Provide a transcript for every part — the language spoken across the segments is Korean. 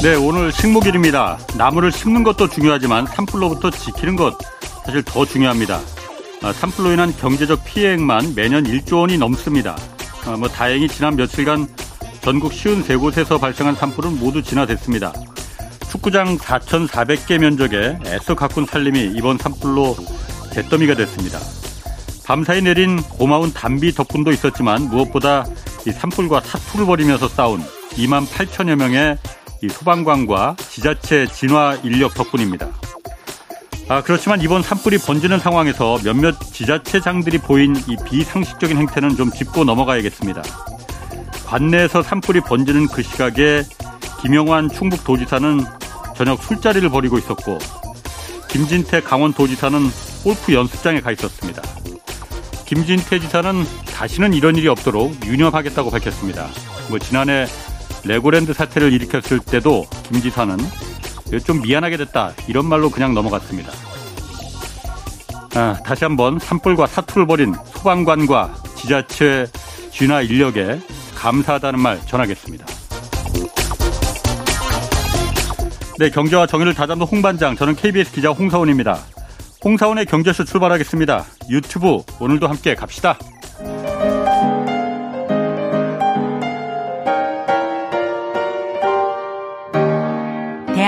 네, 오늘 식목일입니다. 나무를 심는 것도 중요하지만 산불로부터 지키는 것 사실 더 중요합니다. 아, 산불로 인한 경제적 피해액만 매년 1조 원이 넘습니다. 아, 뭐 다행히 지난 며칠간 전국 쉬운 세 곳에서 발생한 산불은 모두 진화됐습니다. 축구장 4,400개 면적에 애써 가꾼 살림이 이번 산불로 잿더미가 됐습니다. 밤사이 내린 고마운 단비 덕분도 있었지만 무엇보다 이 산불과 사투를 벌이면서 싸운 2만 8천여 명의 이 소방관과 지자체 진화 인력 덕분입니다. 아, 그렇지만 이번 산불이 번지는 상황에서 몇몇 지자체장들이 보인 이 비상식적인 행태는 좀 짚고 넘어가야겠습니다. 관내에서 산불이 번지는 그 시각에 김영환 충북도지사는 저녁 술자리를 벌이고 있었고 김진태 강원도지사는 골프 연습장에 가 있었습니다. 김진태 지사는 다시는 이런 일이 없도록 유념하겠다고 밝혔습니다. 뭐 지난해 레고랜드 사태를 일으켰을 때도 김 지사는 좀 미안하게 됐다 이런 말로 그냥 넘어갔습니다. 아, 다시 한번 산불과 사투를 벌인 소방관과 지자체 진화 인력에 감사하다는 말 전하겠습니다. 네, 경제와 정의를 다잡는 홍반장, 저는 KBS 기자 홍사원입니다. 홍사원의 경제쇼 출발하겠습니다. 유튜브 오늘도 함께 갑시다.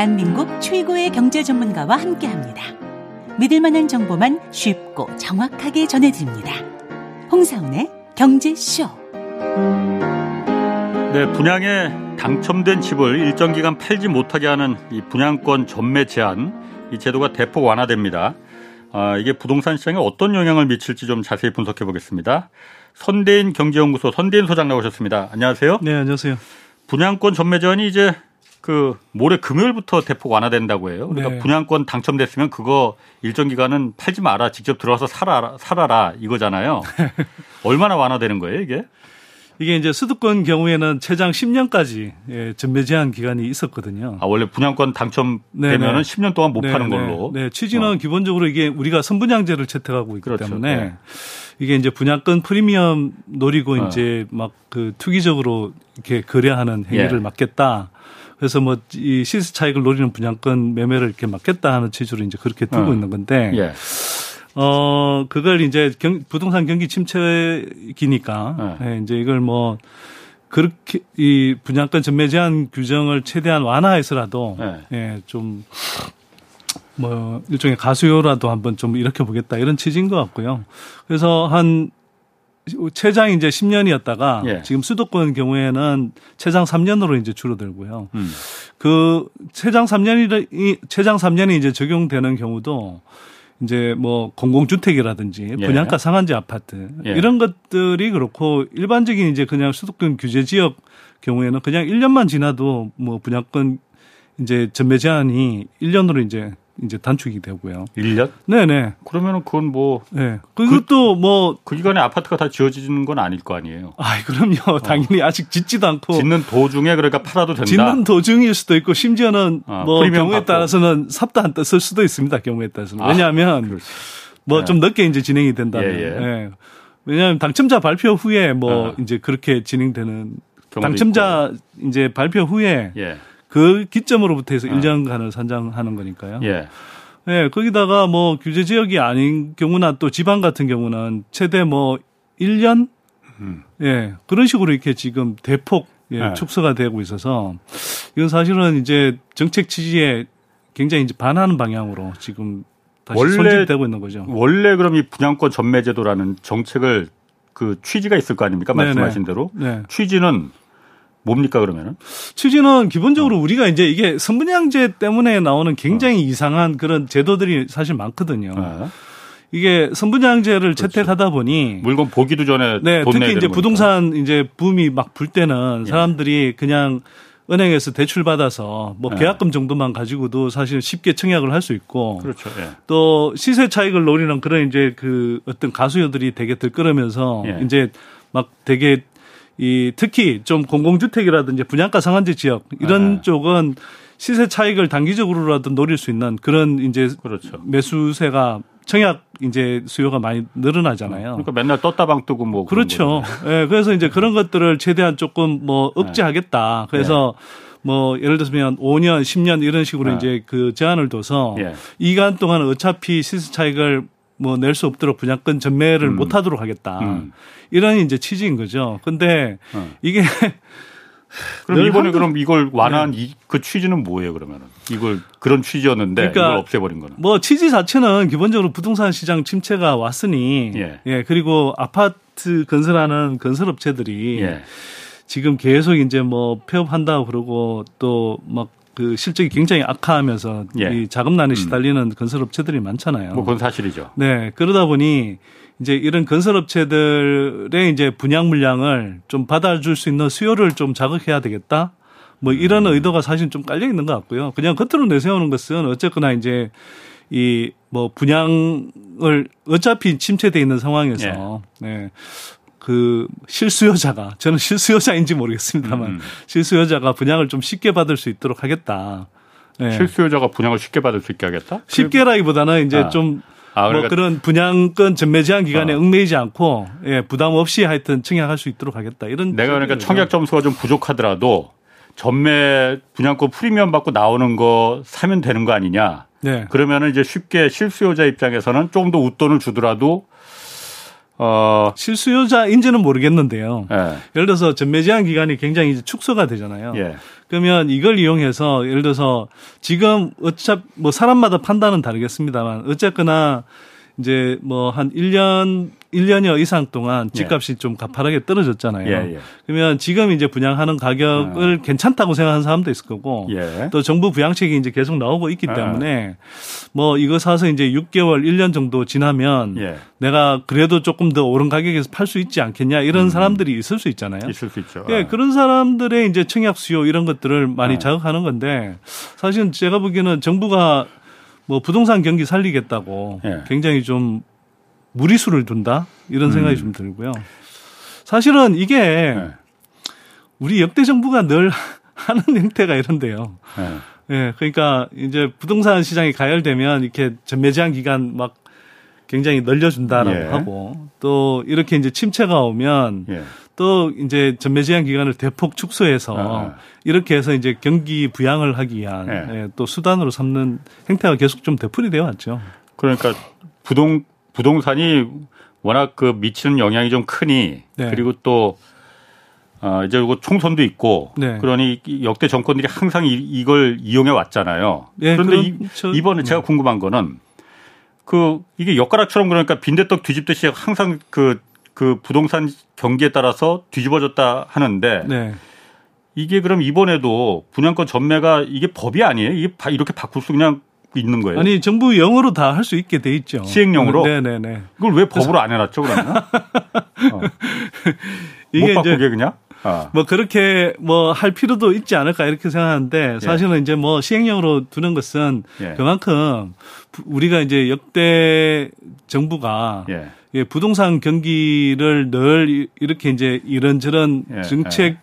대한민국 최고의 경제 전문가와 함께 합니다. 믿을 만한 정보만 쉽고 정확하게 전해드립니다. 홍사원의 경제쇼. 네, 분양에 당첨된 집을 일정 기간 팔지 못하게 하는 이 분양권 전매 제한 이 제도가 대폭 완화됩니다. 아, 이게 부동산 시장에 어떤 영향을 미칠지 좀 자세히 분석해 보겠습니다. 선대인 경제연구소 선대인 소장 나오셨습니다. 안녕하세요. 네, 안녕하세요. 분양권 전매 제한이 이제 그 모레 금요일부터 대폭 완화된다고 해요. 그러니까 네. 분양권 당첨됐으면 그거 일정 기간은 팔지 마라. 직접 들어와서 살아라, 살아라 이거잖아요. 얼마나 완화되는 거예요, 이게? 이게 이제 수도권 경우에는 최장 10년까지 예, 전매 제한 기간이 있었거든요. 아, 원래 분양권 당첨되면은 10년 동안 못 네네. 파는 걸로. 네, 취지는 어. 기본적으로 이게 우리가 선분양제를 채택하고 있기 그렇죠. 때문에 네. 이게 이제 분양권 프리미엄 노리고 어. 이제 막 그 투기적으로 이렇게 거래하는 행위를 예. 막겠다. 그래서 뭐 이 시세 차익을 노리는 분양권 매매를 이렇게 막겠다 하는 취지로 이제 그렇게 두고 어. 있는 건데. 예. 어, 그걸 이제 경, 부동산 경기 침체기니까, 네. 네, 이제 이걸 뭐, 그렇게 이 분양권 전매 제한 규정을 최대한 완화해서라도, 네. 예, 좀, 뭐, 일종의 가수요라도 한번 좀 일으켜 보겠다 이런 취지인 것 같고요. 그래서 한, 최장이 이제 10년이었다가 예. 지금 수도권 경우에는 최장 3년으로 이제 줄어들고요. 음. 그 최장 3년이 최장 3년이 이제 적용되는 경우도 이제 뭐 공공주택이라든지 예. 분양가 상한제 아파트 예. 이런 것들이 그렇고 일반적인 이제 그냥 수도권 규제 지역 경우에는 그냥 1년만 지나도 뭐 분양권 이제 전매 제한이 1년으로 이제 이제 단축이 되고요. 1년? 네네. 그러면은 그건 뭐. 네. 그것도 그, 뭐. 그 기간에 아파트가 다 지어지는 건 아닐 거 아니에요. 아 그럼요. 어. 당연히 어. 아직 짓지도 않고. 짓는 도중에 그러니까 팔아도 된다. 짓는 도중일 수도 있고 심지어는 어, 뭐 경우에 받고. 따라서는 삽도 안 떴을 수도 있습니다. 경우에 따라서는. 아, 왜냐하면 아, 뭐좀 네. 늦게 이제 진행이 된다면. 예, 예. 네. 왜냐하면 당첨자 발표 후에 뭐 어. 이제 그렇게 진행되는 당첨자 있고. 이제 발표 후에 예. 그 기점으로부터 해서 어. 1년간을 산정하는 거니까요. 예. 예, 거기다가 뭐 규제 지역이 아닌 경우나 또 지방 같은 경우는 최대 뭐 1년 음. 예, 그런 식으로 이렇게 지금 대폭 예, 네. 축소가 되고 있어서 이건 사실은 이제 정책 취지에 굉장히 이제 반하는 방향으로 지금 다시 원래, 손질되고 있는 거죠. 원래 그럼 이 분양권 전매제도라는 정책을 그 취지가 있을 거 아닙니까? 말씀하신 네네. 대로. 네. 취지는 뭡니까 그러면은? 취지는 기본적으로 어. 우리가 이제 이게 선분양제 때문에 나오는 굉장히 어. 이상한 그런 제도들이 사실 많거든요. 어. 이게 선분양제를 그렇죠. 채택하다 보니 물건 보기도 전에 네, 특히 이제 부동산 이제 붐이 막 불 때는 예. 사람들이 그냥 은행에서 대출 받아서 뭐 예. 계약금 정도만 가지고도 사실 쉽게 청약을 할 수 있고 그렇죠. 예. 또 시세 차익을 노리는 그런 이제 그 어떤 가수요들이 되게 들끓으면서 예. 이제 막 되게 이 특히 좀 공공주택이라든지 분양가 상한제 지역 이런 네. 쪽은 시세 차익을 단기적으로라도 노릴 수 있는 그런 이제 그렇죠. 매수세가 청약 이제 수요가 많이 늘어나잖아요. 그러니까 맨날 떴다방 뜨고 뭐 그렇죠. 예. 네, 그래서 이제 그런 것들을 최대한 조금 뭐 억제하겠다. 그래서 네. 뭐 예를 들면 5년, 10년 이런 식으로 네. 이제 그 제한을 둬서 예. 이 기간 동안 어차피 시세 차익을 뭐 낼 수 없도록 분양권 전매를 음. 못 하도록 하겠다. 음. 이런 이제 취지인 거죠. 근데 어. 이게 그럼 이번에 한두... 그럼 이걸 완화한 네. 이, 그 취지는 뭐예요 그러면은 이걸 그런 취지였는데 그러니까 이걸 없애버린 거는 뭐 취지 자체는 기본적으로 부동산 시장 침체가 왔으니 예, 예 그리고 아파트 건설하는 건설업체들이 예. 지금 계속 이제 뭐 폐업한다고 그러고 또 막 그 실적이 굉장히 악화하면서 예. 이 자금난에 음. 시달리는 음. 건설업체들이 많잖아요. 뭐 그건 사실이죠. 네 그러다 보니 이제 이런 건설업체들의 이제 분양 물량을 좀 받아줄 수 있는 수요를 좀 자극해야 되겠다. 뭐 이런 음. 의도가 사실 좀 깔려 있는 것 같고요. 그냥 겉으로 내세우는 것은 어쨌거나 이제 이 뭐 분양을 어차피 침체돼 있는 상황에서 예. 네. 그 실수요자가 저는 실수요자인지 모르겠습니다만 음. 실수요자가 분양을 좀 쉽게 받을 수 있도록 하겠다. 네. 실수요자가 분양을 쉽게 받을 수 있게 하겠다? 쉽게라기보다는 이제 아. 좀 아, 그러니까 뭐 그런 분양권 전매 제한 기간에 어. 얽매이지 않고 예, 부담 없이 하여튼 청약할 수 있도록 하겠다. 이런 내가 그러니까 청약 점수가 좀 부족하더라도 전매 분양권 프리미엄 받고 나오는 거 사면 되는 거 아니냐. 네. 그러면은 이제 쉽게 실수요자 입장에서는 조금 더 웃돈을 주더라도 어 실수요자인지는 모르겠는데요. 예. 예를 들어서 전매 제한 기간이 굉장히 이제 축소가 되잖아요. 예. 그러면 이걸 이용해서 예를 들어서 지금 어차피 뭐 사람마다 판단은 다르겠습니다만 어쨌거나 이제 뭐 한 1년 1년여 이상 동안 집값이 예. 좀 가파르게 떨어졌잖아요. 예, 예. 그러면 지금 이제 분양하는 가격을 아. 괜찮다고 생각하는 사람도 있을 거고 예. 또 정부 부양책이 이제 계속 나오고 있기 아. 때문에 뭐 이거 사서 이제 6개월, 1년 정도 지나면 예. 내가 그래도 조금 더 오른 가격에서 팔 수 있지 않겠냐 이런 음. 사람들이 있을 수 있잖아요. 있을 수 있죠. 예, 아. 그런 사람들의 이제 청약 수요 이런 것들을 많이 아. 자극하는 건데 사실은 제가 보기에는 정부가 뭐 부동산 경기 살리겠다고 예. 굉장히 좀 무리수를 둔다 이런 생각이 음. 좀 들고요. 사실은 이게 예. 우리 역대 정부가 늘 하는 형태가 이런데요. 예. 예. 그러니까 이제 부동산 시장이 가열되면 이렇게 전매 제한 기간 막 굉장히 늘려준다라고 예. 하고 또 이렇게 이제 침체가 오면 예. 또 이제 전매 제한 기간을 대폭 축소해서 아. 이렇게 해서 이제 경기 부양을 하기 위한 네. 예, 또 수단으로 삼는 행태가 계속 좀 되풀이 되어 왔죠. 그러니까 부동 부동산이 워낙 그 미치는 영향이 좀 크니 네. 그리고 또 어, 이제 그 총선도 있고 네. 그러니 역대 정권들이 항상 이, 걸 이용해 왔잖아요. 네, 그런데 그렇죠. 이, 번에 제가 궁금한 거는 그 이게 엿가락처럼 그러니까 빈대떡 뒤집듯이 항상 그 그 부동산 경기에 따라서 뒤집어졌다 하는데 네. 이게 그럼 이번에도 분양권 전매가 이게 법이 아니에요? 이게 이렇게 바꿀 수 그냥 있는 거예요? 아니 정부 영으로 다 할 수 있게 돼 있죠. 시행령으로? 네네네. 네, 네. 이걸 왜 법으로 안 해놨죠 그러면? 어. 이게 못 바꾸게 그냥? 어. 뭐 그렇게 뭐 할 필요도 있지 않을까 이렇게 생각하는데 예. 사실은 예. 이제 뭐 시행령으로 두는 것은 예. 그만큼 우리가 이제 역대 정부가 예. 예, 부동산 경기를 늘 이렇게 이제 이런저런 예, 정책 예.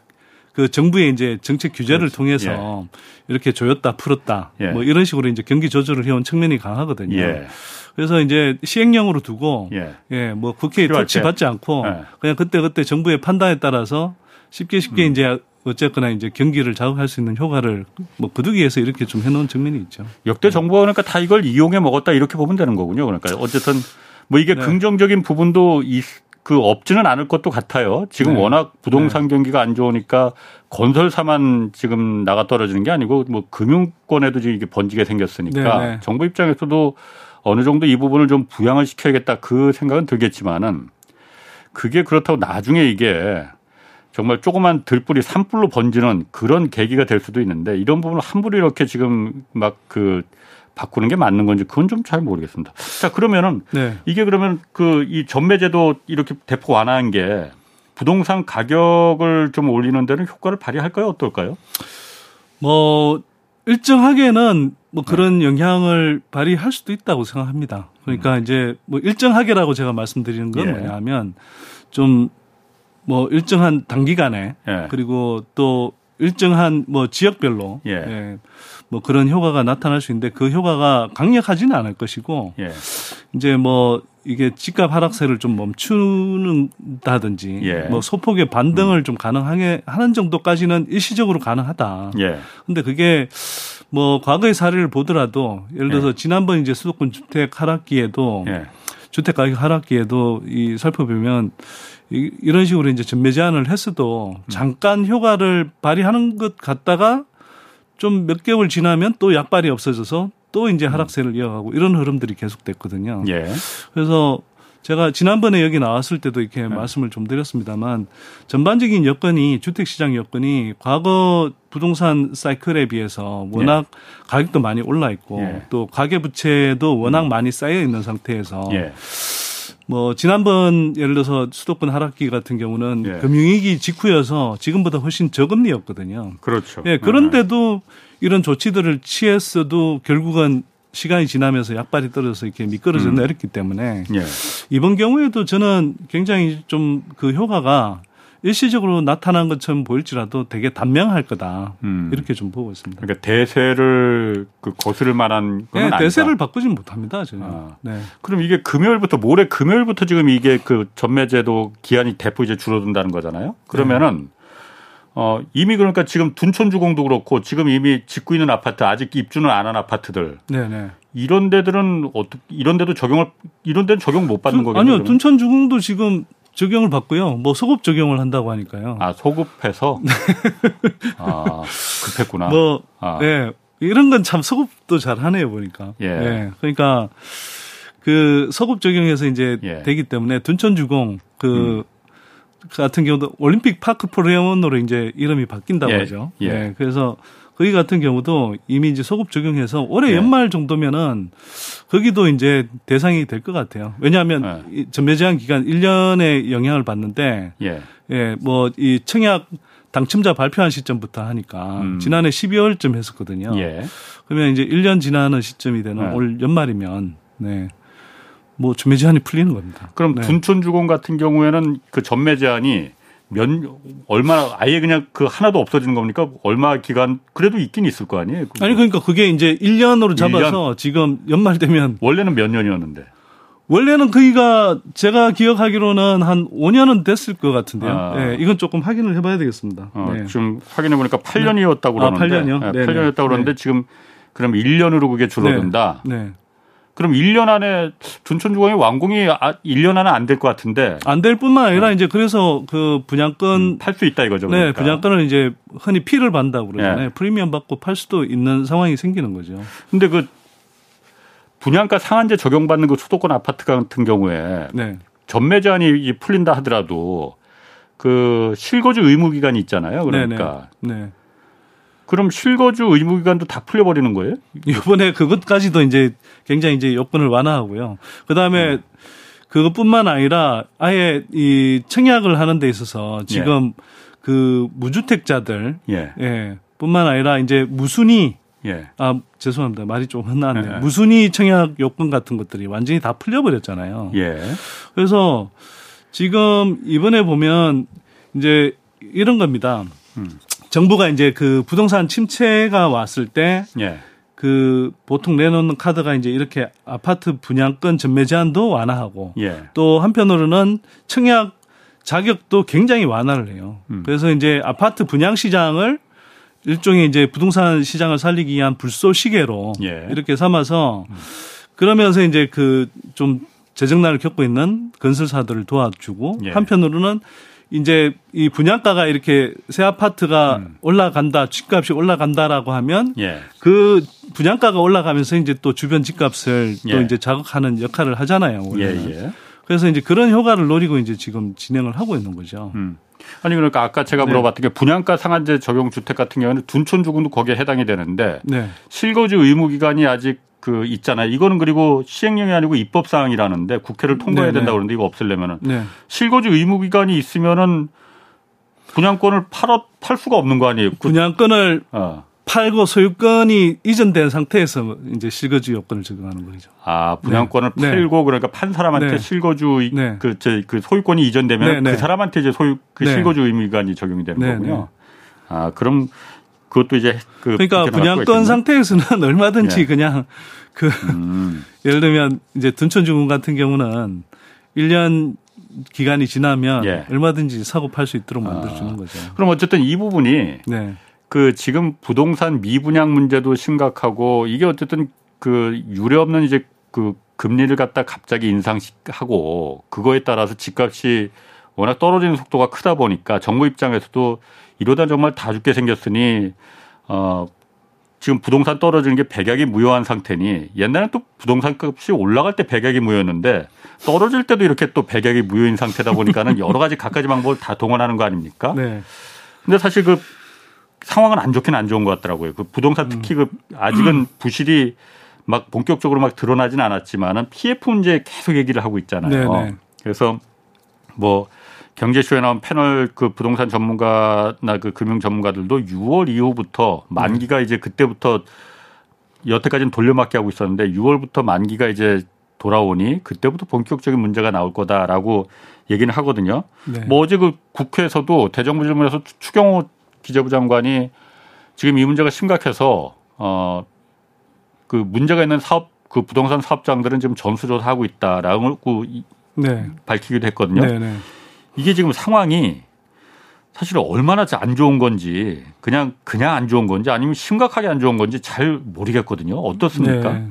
그 정부의 이제 정책 규제를 그렇지. 통해서 예. 이렇게 조였다 풀었다 예. 뭐 이런 식으로 이제 경기 조절을 해온 측면이 강하거든요. 예. 그래서 이제 시행령으로 두고 예, 뭐 국회에 터치 받지 않고 그냥 그때 그때 정부의 판단에 따라서 쉽게 쉽게 음. 이제 어쨌거나 이제 경기를 자극할 수 있는 효과를 뭐 부득이해서 이렇게 좀 해놓은 측면이 있죠. 역대 정부가 그러니까 다 이걸 이용해 먹었다 이렇게 보면 되는 거군요. 그러니까 어쨌든 뭐 이게 네. 긍정적인 부분도 이, 그 없지는 않을 것도 같아요. 지금 네. 워낙 부동산 네. 경기가 안 좋으니까 건설사만 지금 나가 떨어지는 게 아니고 뭐 금융권에도 지금 이게 번지게 생겼으니까 네, 네. 정부 입장에서도 어느 정도 이 부분을 좀 부양을 시켜야겠다 그 생각은 들겠지만은 그게 그렇다고 나중에 이게 정말 조그만 들뿌리 산불로 번지는 그런 계기가 될 수도 있는데 이런 부분을 함부로 이렇게 지금 막 그 바꾸는 게 맞는 건지 그건 좀 잘 모르겠습니다. 자 그러면은 네. 이게 그러면 그 이 전매제도 이렇게 대폭 완화한 게 부동산 가격을 좀 올리는 데는 효과를 발휘할까요? 어떨까요? 뭐 일정하게는 뭐 그런 네. 영향을 발휘할 수도 있다고 생각합니다. 그러니까 음. 이제 뭐 일정하게라고 제가 말씀드리는 건 예. 뭐냐면 좀 뭐 일정한 단기간에 예. 그리고 또 일정한 뭐 지역별로 예. 예. 뭐 그런 효과가 나타날 수 있는데 그 효과가 강력하지는 않을 것이고 예. 이제 뭐 이게 집값 하락세를 좀 멈추는다든지 예. 뭐 소폭의 반등을 음. 좀 가능하게 하는 정도까지는 일시적으로 가능하다. 예. 근데 그게 뭐 과거의 사례를 보더라도 예를 들어서 예. 지난번 이제 수도권 주택 하락기에도 예. 주택 가격 하락기에도 이 살펴보면 이, 이런 식으로 이제 전매 제한을 했어도 음. 잠깐 효과를 발휘하는 것 같다가 좀 몇 개월 지나면 또 약발이 없어져서 또 이제 음. 하락세를 이어가고 이런 흐름들이 계속됐거든요. 예. 그래서 제가 지난번에 여기 나왔을 때도 이렇게 네. 말씀을 좀 드렸습니다만 전반적인 여건이 주택시장 여건이 과거 부동산 사이클에 비해서 워낙 예. 가격도 많이 올라 있고 예. 또 가계부채도 워낙 음. 많이 쌓여 있는 상태에서 예. 뭐 지난번 예를 들어서 수도권 하락기 같은 경우는 예. 금융위기 직후여서 지금보다 훨씬 저금리였거든요. 그렇죠. 예, 그런데도 이런 조치들을 취했어도 결국은 시간이 지나면서 약발이 떨어져서 이렇게 미끄러져 음. 내렸기 때문에 예. 이번 경우에도 저는 굉장히 좀 그 효과가 일시적으로 나타난 것처럼 보일지라도 되게 단명할 거다 음. 이렇게 좀 보고 있습니다. 그러니까 대세를 그 거스를 만한 건 네, 대세를 바꾸진 못합니다. 저는. 아. 네. 그럼 이게 금요일부터 모레 금요일부터 지금 이게 그 전매제도 기한이 대폭 이제 줄어든다는 거잖아요. 그러면은 네. 어 이미 그러니까 지금 둔촌주공도 그렇고 지금 이미 짓고 있는 아파트 아직 입주는 안 한 아파트들 네네. 네. 이런 데들은 어떻게 이런 데도 적용을 이런 데는 적용 못 받는 거겠죠? 아니요 둔촌주공도 지금 적용을 받고요. 뭐 소급 적용을 한다고 하니까요. 아 소급해서 아 급했구나. 뭐 아. 네. 이런 건 참 소급도 잘 하네요 보니까. 예. 네. 그러니까 그 소급 적용해서 이제 예. 되기 때문에 둔촌주공 그 음. 같은 경우도 올림픽 파크 프로레몬으로 이제 이름이 바뀐다고 예. 하죠. 예. 네. 그래서 거기 같은 경우도 이미 이제 소급 적용해서 올해 예. 연말 정도면은 거기도 이제 대상이 될 것 같아요. 왜냐하면 예. 전매 제한 기간 1년의 영향을 받는데 예, 예 뭐 이 청약 당첨자 발표한 시점부터 하니까 음. 지난해 12월쯤 했었거든요. 예. 그러면 이제 1년 지나는 시점이 되는 네. 올 연말이면 네. 뭐 전매 제한이 풀리는 겁니다. 그럼 네. 둔촌 주공 같은 경우에는 그 전매 제한이 몇 얼마 아예 그냥 그 하나도 없어지는 겁니까? 얼마 기간 그래도 있긴 있을 거 아니에요? 그거. 아니 그러니까 그게 이제 1년으로 잡아서 1년? 지금 연말 되면 원래는 몇 년이었는데. 원래는 그이가 제가 기억하기로는 한 5년은 됐을 것 같은데요. 아. 네, 이건 조금 확인을 해봐야 되겠습니다. 어, 네. 지금 확인해 보니까 8년이었다고 그러는데. 아, 8년이요? 네, 8년이었다고 그러는데 지금 그럼 1년으로 그게 줄어든다. 네. 네. 그럼 1년 안에 둔촌주공이 완공이 1년 아, 안에 안 될 것 같은데 안 될 뿐만 아니라 네. 이제 그래서 그 분양권 음, 팔수 있다 이거죠. 네, 그러니까. 분양권을 이제 흔히 피를 받는다고 그러잖아요. 네. 프리미엄 받고 팔 수도 있는 상황이 생기는 거죠. 근데 그 분양가 상한제 적용받는 그 수도권 아파트 같은 경우에 네. 전매 제한이 풀린다 하더라도 그 실거주 의무 기간이 있잖아요. 그러니까 네. 네. 그럼 실거주 의무 기간도 다 풀려버리는 거예요? 이번에 그것까지도 이제 굉장히 이제 여건을 완화하고요. 그 다음에 음. 그것뿐만 아니라 아예 이 청약을 하는 데 있어서 지금 예. 그 무주택자들 예. 예. 뿐만 아니라 이제 무순위 예. 아 죄송합니다 말이 좀 헛나왔네요. 예. 무순위 청약 요건 같은 것들이 완전히 다 풀려버렸잖아요. 예. 그래서 지금 이번에 보면 이제 이런 겁니다. 음. 정부가 이제 그 부동산 침체가 왔을 때 예. 그 보통 내놓는 카드가 이제 이렇게 아파트 분양권 전매 제한도 완화하고 예. 또 한편으로는 청약 자격도 굉장히 완화를 해요. 음. 그래서 이제 아파트 분양 시장을 일종의 이제 부동산 시장을 살리기 위한 불쏘시개로 예. 이렇게 삼아서 음. 그러면서 이제 그 좀 재정난을 겪고 있는 건설사들을 도와주고 예. 한편으로는 이제 이 분양가가 이렇게 새 아파트가 음. 올라간다, 집값이 올라간다라고 하면 예. 그 분양가가 올라가면서 이제 또 주변 집값을 예. 또 이제 자극하는 역할을 하잖아요. 원래는. 예, 예. 그래서 이제 그런 효과를 노리고 이제 지금 진행을 하고 있는 거죠. 음. 아니 그러니까 아까 제가 네. 물어봤던 게 분양가 상한제 적용 주택 같은 경우는 둔촌주공도 거기에 해당이 되는데 네. 실거주 의무 기간이 아직 그 있잖아요. 이거는 그리고 시행령이 아니고 입법 사항이라는데 국회를 통과해야 된다 고 그러는데 이거 없을려면은 네. 실거주 의무 기간이 있으면은 분양권을 팔아 팔 수가 없는 거 아니에요? 분양권을 어. 팔고 소유권이 이전된 상태에서 이제 실거주 요건을 적용하는 거죠. 아 분양권을 네. 팔고 그러니까 판 사람한테 네. 실거주 네. 그, 저, 그 소유권이 이전되면 네, 네. 그 사람한테 이제 소유 그 네. 실거주 의무기간이 적용이 되는 거군요. 아, 그럼 그것도 이제 그 그러니까 분양권 상태에서는 얼마든지 예. 그냥 그 음. 예를 들면 이제 둔촌주공 같은 경우는 1년 기간이 지나면 예. 얼마든지 사고 팔 수 있도록 만들어 주는 아. 거죠. 그럼 어쨌든 이 부분이 네. 그 지금 부동산 미분양 문제도 심각하고 이게 어쨌든 그 유례 없는 이제 그 금리를 갖다 갑자기 인상하고 그거에 따라서 집값이 워낙 떨어지는 속도가 크다 보니까 정부 입장에서도 이러다 정말 다 죽게 생겼으니 어 지금 부동산 떨어지는 게 백약이 무효한 상태니 옛날엔 또 부동산 값이 올라갈 때 백약이 무효였는데 떨어질 때도 이렇게 또 백약이 무효인 상태다 보니까는 여러 가지 각가지 방법을 다 동원하는 거 아닙니까? 네. 근데 사실 그 상황은 안 좋긴 안 좋은 것 같더라고요. 그 부동산 특히 그 아직은 부실이 막 본격적으로 막 드러나진 않았지만은 PF 문제 계속 얘기를 하고 있잖아요. 네네. 네. 그래서 뭐 경제쇼에 나온 패널 그 부동산 전문가나 그 금융 전문가들도 6월 이후부터 만기가 이제 그때부터 여태까지는 돌려막기 하고 있었는데 6월부터 만기가 이제 돌아오니 그때부터 본격적인 문제가 나올 거다라고 얘기는 하거든요. 네. 뭐 어제 그 국회에서도 대정부 질문에서 추경호 기재부 장관이 지금 이 문제가 심각해서 어 그 문제가 있는 사업 그 부동산 사업장들은 지금 전수조사하고 있다라고 네. 밝히기도 했거든요. 네, 네. 이게 지금 상황이 사실 얼마나 안 좋은 건지 그냥 그냥 안 좋은 건지 아니면 심각하게 안 좋은 건지 잘 모르겠거든요. 어떻습니까? 네.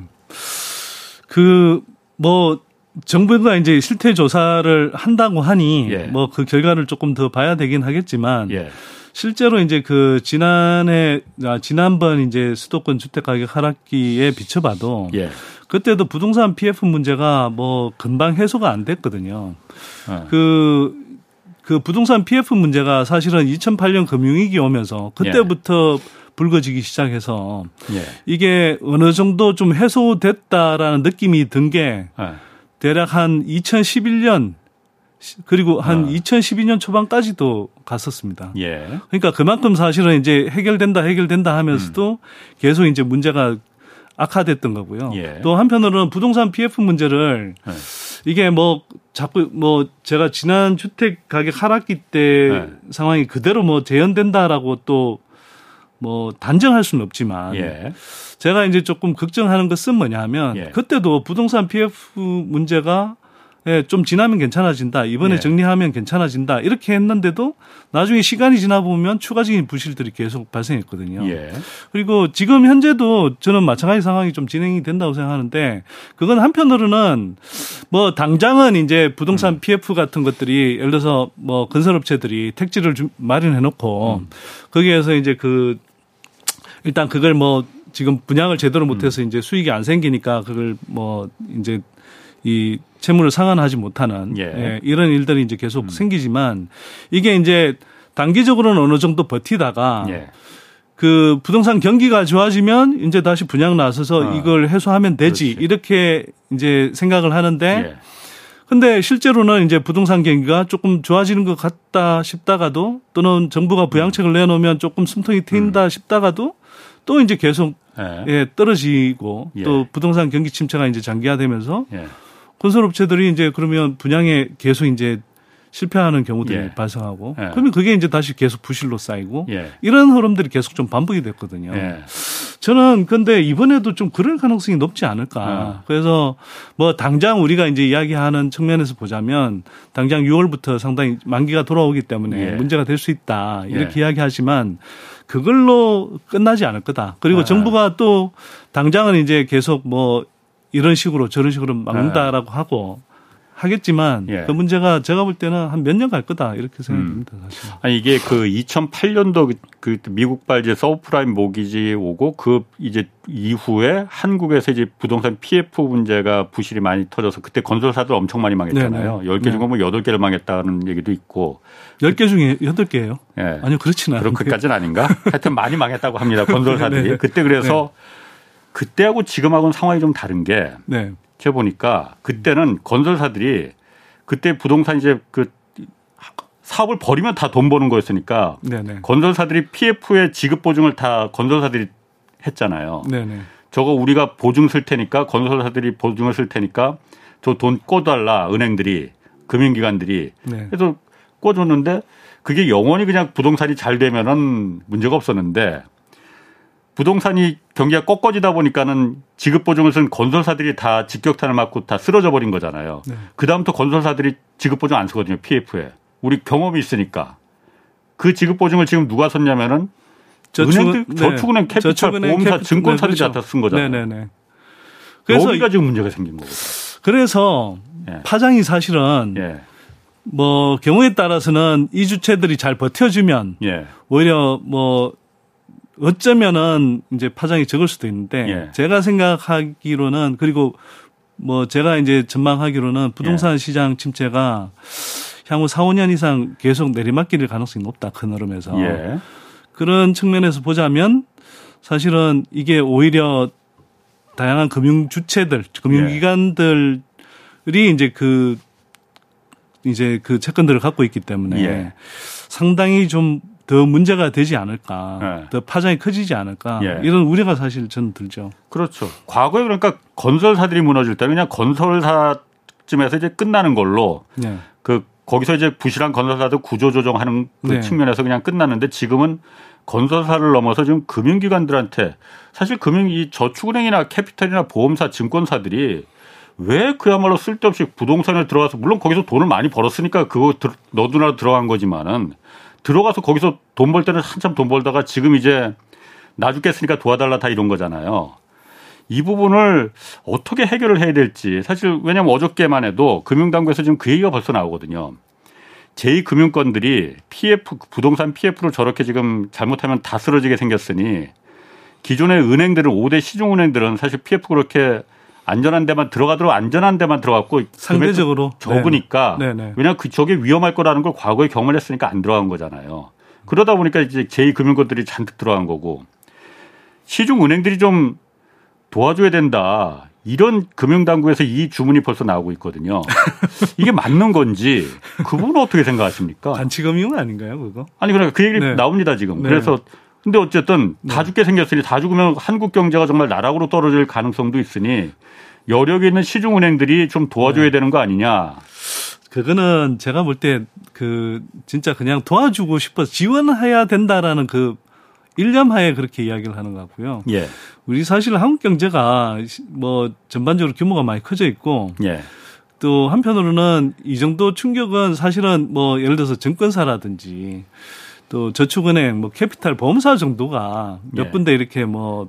그뭐 정부가 이제 실태 조사를 한다고 하니 예. 뭐그 결과를 조금 더 봐야 되긴 하겠지만 예. 실제로 이제 그 지난해 아, 지난번 이제 수도권 주택 가격 하락기에 비춰봐도 예. 그때도 부동산 PF 문제가 뭐 금방 해소가 안 됐거든요. 어. 그 그 부동산 PF 문제가 사실은 2008년 금융위기 오면서 그때부터 예. 불거지기 시작해서 예. 이게 어느 정도 좀 해소됐다라는 느낌이 든게 예. 대략 한 2011년 그리고 한 어. 2012년 초반까지도 갔었습니다. 예. 그러니까 그만큼 사실은 이제 해결된다 해결된다 하면서도 음. 계속 이제 문제가 악화됐던 거고요. 예. 또 한편으로는 부동산 PF 문제를 예. 이게 뭐 자꾸 뭐 제가 지난 주택 가격 하락기 때 네. 상황이 그대로 뭐 재현된다라고 또 뭐 단정할 수는 없지만 예. 제가 이제 조금 걱정하는 것은 뭐냐면 예. 그때도 부동산 PF 문제가 예, 좀 지나면 괜찮아진다. 이번에 네. 정리하면 괜찮아진다. 이렇게 했는데도 나중에 시간이 지나 보면 추가적인 부실들이 계속 발생했거든요. 예. 그리고 지금 현재도 저는 마찬가지 상황이 좀 진행이 된다고 생각하는데 그건 한편으로는 뭐 당장은 이제 부동산 음. PF 같은 것들이 예를 들어서 뭐 건설업체들이 택지를 좀 마련해 놓고 음. 거기에서 이제 그 일단 그걸 뭐 지금 분양을 제대로 못해서 음. 이제 수익이 안 생기니까 그걸 뭐 이제 이 채무를 상환하지 못하는 예. 예, 이런 일들이 이제 계속 음. 생기지만 이게 이제 단기적으로는 어느 정도 버티다가 예. 그 부동산 경기가 좋아지면 이제 다시 분양 나서서 어. 이걸 해소하면 되지 그렇지. 이렇게 이제 생각을 하는데 예. 근데 실제로는 이제 부동산 경기가 조금 좋아지는 것 같다 싶다가도 또는 정부가 부양책을 내놓으면 조금 숨통이 트인다 음. 싶다가도 또 이제 계속 예. 예 떨어지고 예. 또 부동산 경기 침체가 이제 장기화되면서 예. 건설업체들이 이제 그러면 분양에 계속 이제 실패하는 경우들이 예. 발생하고 예. 그러면 그게 이제 다시 계속 부실로 쌓이고 예. 이런 흐름들이 계속 좀 반복이 됐거든요. 예. 저는 근데 이번에도 좀 그럴 가능성이 높지 않을까. 예. 그래서 뭐 당장 우리가 이제 이야기하는 측면에서 보자면 당장 6월부터 상당히 만기가 돌아오기 때문에 예. 문제가 될 수 있다 이렇게 이야기하지만 그걸로 끝나지 않을 거다. 그리고 아. 정부가 또 당장은 이제 계속 뭐 이런 식으로 저런 식으로 막는다라고 네. 하고 하겠지만 예. 그 문제가 제가 볼 때는 한 몇 년 갈 거다 이렇게 생각됩니다 음. 사실. 아니 이게 그 2008년도 그, 그 미국발 이제 서브프라임 모기지 오고 그 이제 이후에 한국에서 이제 부동산 PF 문제가 부실이 많이 터져서 그때 건설사들 엄청 많이 망했잖아요. 네네. 10개 중에 네. 뭐 8개를 망했다는 얘기도 있고. 10개 중에 8개예요? 예. 아니요, 그렇지는 않아요. 그렇게까지는 아닌가? 하여튼 많이 망했다고 합니다. 건설사들이. 그때 그래서 네. 그때하고 지금하고는 상황이 좀 다른 게 네. 제가 보니까 그때는 건설사들이 그때 부동산 이제 그 사업을 벌이면 다 돈 버는 거였으니까 네네. 건설사들이 PF의 지급 보증을 다 건설사들이 했잖아요. 네네. 저거 우리가 보증 쓸 테니까 건설사들이 보증을 쓸 테니까 저돈 꺼달라 은행들이 금융기관들이 네. 그래서 꿔줬는데 그게 영원히 그냥 부동산이 잘 되면은 문제가 없었는데 부동산이 경기가 꺾어지다 보니까는 지급 보증을 쓴 건설사들이 다 직격탄을 맞고 다 쓰러져 버린 거잖아요. 네. 그다음부터 건설사들이 지급 보증 안 쓰거든요. PF에. 우리 경험이 있으니까. 그 지급 보증을 지금 누가 썼냐면은 저축, 은행들, 네. 저축은행, 캐피탈, 저축은행, 보험사, 캐피, 증권사들이 네, 그렇죠. 쓴 거잖아요. 네 네 네. 그래서 여기가 지금 문제가 생긴 거거든요. 그래서 예. 파장이 사실은 예. 뭐 경우에 따라서는 이 주체들이 잘 버텨주면 예. 오히려 뭐 어쩌면은 이제 파장이 적을 수도 있는데 예. 제가 생각하기로는 그리고 뭐 제가 이제 전망하기로는 부동산 예. 시장 침체가 향후 4, 5년 이상 계속 내리막길일 가능성이 높다 큰 흐름에서 예. 그런 측면에서 보자면 사실은 이게 오히려 다양한 금융 주체들, 금융기관들이 이제 그 이제 그 채권들을 갖고 있기 때문에 예. 상당히 좀 더 문제가 되지 않을까, 예. 더 파장이 커지지 않을까 예. 이런 우려가 사실 저는 들죠. 그렇죠. 과거에 그러니까 건설사들이 무너질 때 그냥 건설사쯤에서 이제 끝나는 걸로 네. 그 거기서 이제 부실한 건설사도 구조 조정하는 그 네. 측면에서 그냥 끝났는데 지금은 건설사를 넘어서 지금 금융기관들한테 사실 금융 이 저축은행이나 캐피탈이나 보험사 증권사들이 왜 그야말로 쓸데없이 부동산에 들어가서 물론 거기서 돈을 많이 벌었으니까 그거 너도나 들어간 거지만은 들어가서 거기서 돈 벌 때는 한참 돈 벌다가 지금 이제 나 죽겠으니까 도와달라 다 이런 거잖아요. 이 부분을 어떻게 해결을 해야 될지 사실 왜냐하면 어저께만 해도 금융당국에서 지금 그 얘기가 벌써 나오거든요. 제2금융권들이 PF 부동산 PF로 저렇게 지금 잘못하면 다 쓰러지게 생겼으니 기존의 은행들은 5대 시중은행들은 사실 PF 그렇게 안전한 데만 들어가도록 안전한 데만 들어갔고 상대적으로 적으니까 네. 네, 네. 왜냐하면 그 저게 위험할 거라는 걸 과거에 경험을 했으니까 안 들어간 거잖아요. 그러다 보니까 이제 제2금융권들이 잔뜩 들어간 거고 시중 은행들이 좀 도와줘야 된다. 이런 금융당국에서 이 주문이 벌써 나오고 있거든요. 이게 맞는 건지 그분은 어떻게 생각하십니까? 단치금융 아닌가요, 그거? 아니 그러니까 그 얘기 네. 나옵니다 지금. 네. 그래서 근데 어쨌든 다 네. 죽게 생겼으니 다 죽으면 한국 경제가 정말 나락으로 떨어질 가능성도 있으니 여력이 있는 시중은행들이 좀 도와줘야 네. 되는 거 아니냐. 그거는 제가 볼 때 그 진짜 그냥 도와주고 싶어서 지원해야 된다라는 그 일념하에 그렇게 이야기를 하는 것 같고요. 예. 우리 사실 한국 경제가 뭐 전반적으로 규모가 많이 커져 있고 예. 또 한편으로는 이 정도 충격은 사실은 뭐 예를 들어서 증권사라든지 또 저축은행 뭐 캐피탈 보험사 정도가 몇 예. 군데 이렇게 뭐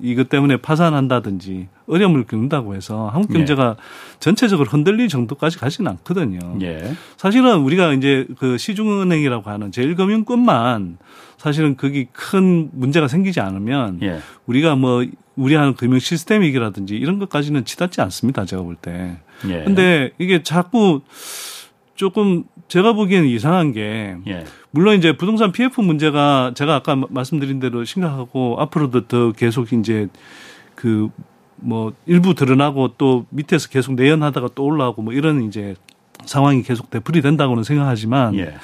이것 때문에 파산한다든지 어려움을 겪는다고 해서 한국 예. 경제가 예. 전체적으로 흔들릴 정도까지 가지는 않거든요. 예. 사실은 우리가 이제 그 시중은행이라고 하는 제일금융권만 사실은 그게 큰 문제가 생기지 않으면 예. 우리가 뭐 우리 하는 금융 시스템이라든지 이런 것까지는 치닫지 않습니다. 제가 볼 때. 예. 근데 이게 자꾸 조금 제가 보기에는 이상한 게 예. 물론 이제 부동산 PF 문제가 제가 아까 말씀드린 대로 심각하고 앞으로도 더 계속 이제 그 뭐 일부 드러나고 또 밑에서 계속 내연하다가 또 올라오고 뭐 이런 이제 상황이 계속 되풀이 된다고는 생각하지만 예.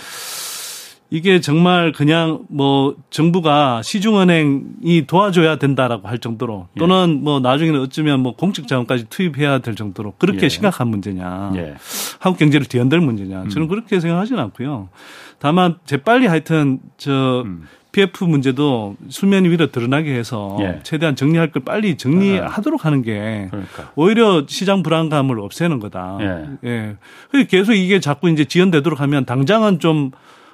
이게 정말 그냥 뭐 정부가 시중은행이 도와줘야 된다라고 할 정도로 예. 또는 예. 뭐 나중에는 어쩌면 뭐 공적 자원까지 투입해야 될 정도로 그렇게 예. 심각한 문제냐. 예. 한국 경제를 뒤흔들 문제냐. 저는 음. 그렇게 생각하지는 않고요. 다만 재빨리 하여튼 저 음. PF 문제도 수면 위로 드러나게 해서 예. 최대한 정리할 걸 빨리 정리하도록 하는 게 그러니까. 오히려 시장 불안감을 없애는 거다. 예. 예. 계속 이게 자꾸 이제 지연되도록 하면 당장은 좀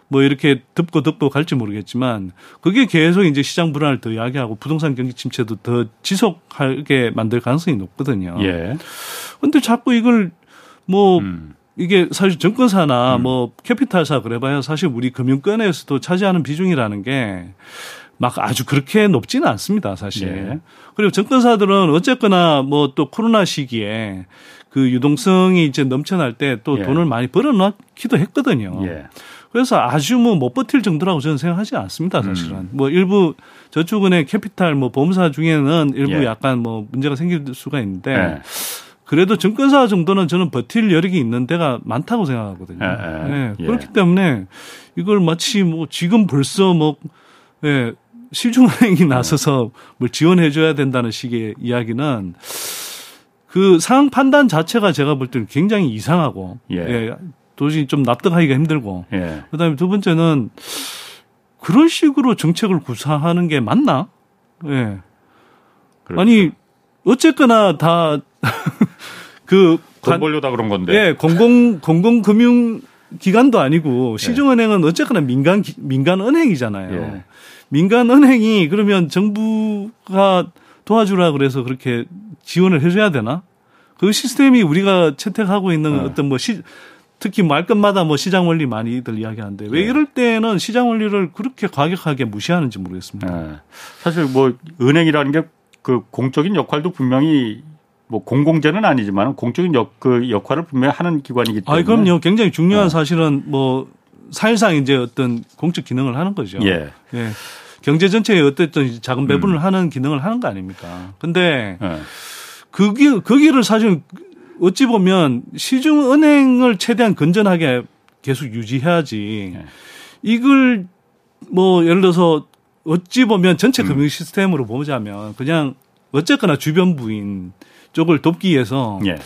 뭐 이렇게 덮고 덮고 갈지 모르겠지만 그게 계속 이제 시장 불안을 더 야기하고 부동산 경기 침체도 더 지속하게 만들 가능성이 높거든요. 예. 근데 자꾸 이걸 뭐 음. 이게 사실 증권사나 음. 뭐 캐피탈사 그래봐야 사실 우리 금융권에서도 차지하는 비중이라는 게 막 아주 그렇게 높지는 않습니다, 사실. 예. 그리고 증권사들은 어쨌거나 뭐 또 코로나 시기에 그 유동성이 이제 넘쳐날 때또 예. 돈을 많이 벌어놓기도 했거든요. 예. 그래서 아주 뭐 못 버틸 정도라고 저는 생각하지 않습니다, 사실은. 음. 뭐 일부 저축은행 캐피탈 뭐 보험사 중에는 일부 예. 약간 뭐 문제가 생길 수가 있는데 예. 그래도 증권사 정도는 저는 버틸 여력이 있는 데가 많다고 생각하거든요. 예. 예. 예. 그렇기 때문에 이걸 마치 뭐 지금 벌써 뭐 예, 시중은행이 나서서 뭘 지원해 줘야 된다는 식의 이야기는 그 상황 판단 자체가 제가 볼 때는 굉장히 이상하고 예. 예 도저히 좀 납득하기가 힘들고. 예. 그다음에 두 번째는 그런 식으로 정책을 구사하는 게 맞나? 예. 그렇죠. 아니 어쨌거나 다 그. 돈 벌려다 그런 건데. 예, 공공, 공공 금융 기관도 아니고 시중은행은 어쨌거나 민간, 민간 은행이잖아요. 예. 민간 은행이 그러면 정부가 도와주라 그래서 그렇게 지원을 해줘야 되나? 그 시스템이 우리가 채택하고 있는 네. 어떤 뭐 시, 특히 말끝마다 뭐 시장 원리 많이들 이야기하는데 왜 네. 이럴 때는 시장 원리를 그렇게 과격하게 무시하는지 모르겠습니다. 네. 사실 뭐 은행이라는 게 그 공적인 역할도 분명히 뭐 공공재는 아니지만 공적인 역, 그 역할을 분명히 하는 기관이기 때문에. 아, 그럼요. 굉장히 중요한 네. 사실은 뭐 사실상 이제 어떤 공적 기능을 하는 거죠. 예. 예. 경제 전체에 어쨌든 자금 배분을 음. 하는 기능을 하는 거 아닙니까? 근데 예. 그기 거기를 사실 어찌 보면 시중 은행을 최대한 건전하게 계속 유지해야지. 예. 이걸 뭐 예를 들어서 어찌 보면 전체 음. 금융 시스템으로 보자면 그냥 어쨌거나 주변 부인 쪽을 돕기 위해서 예.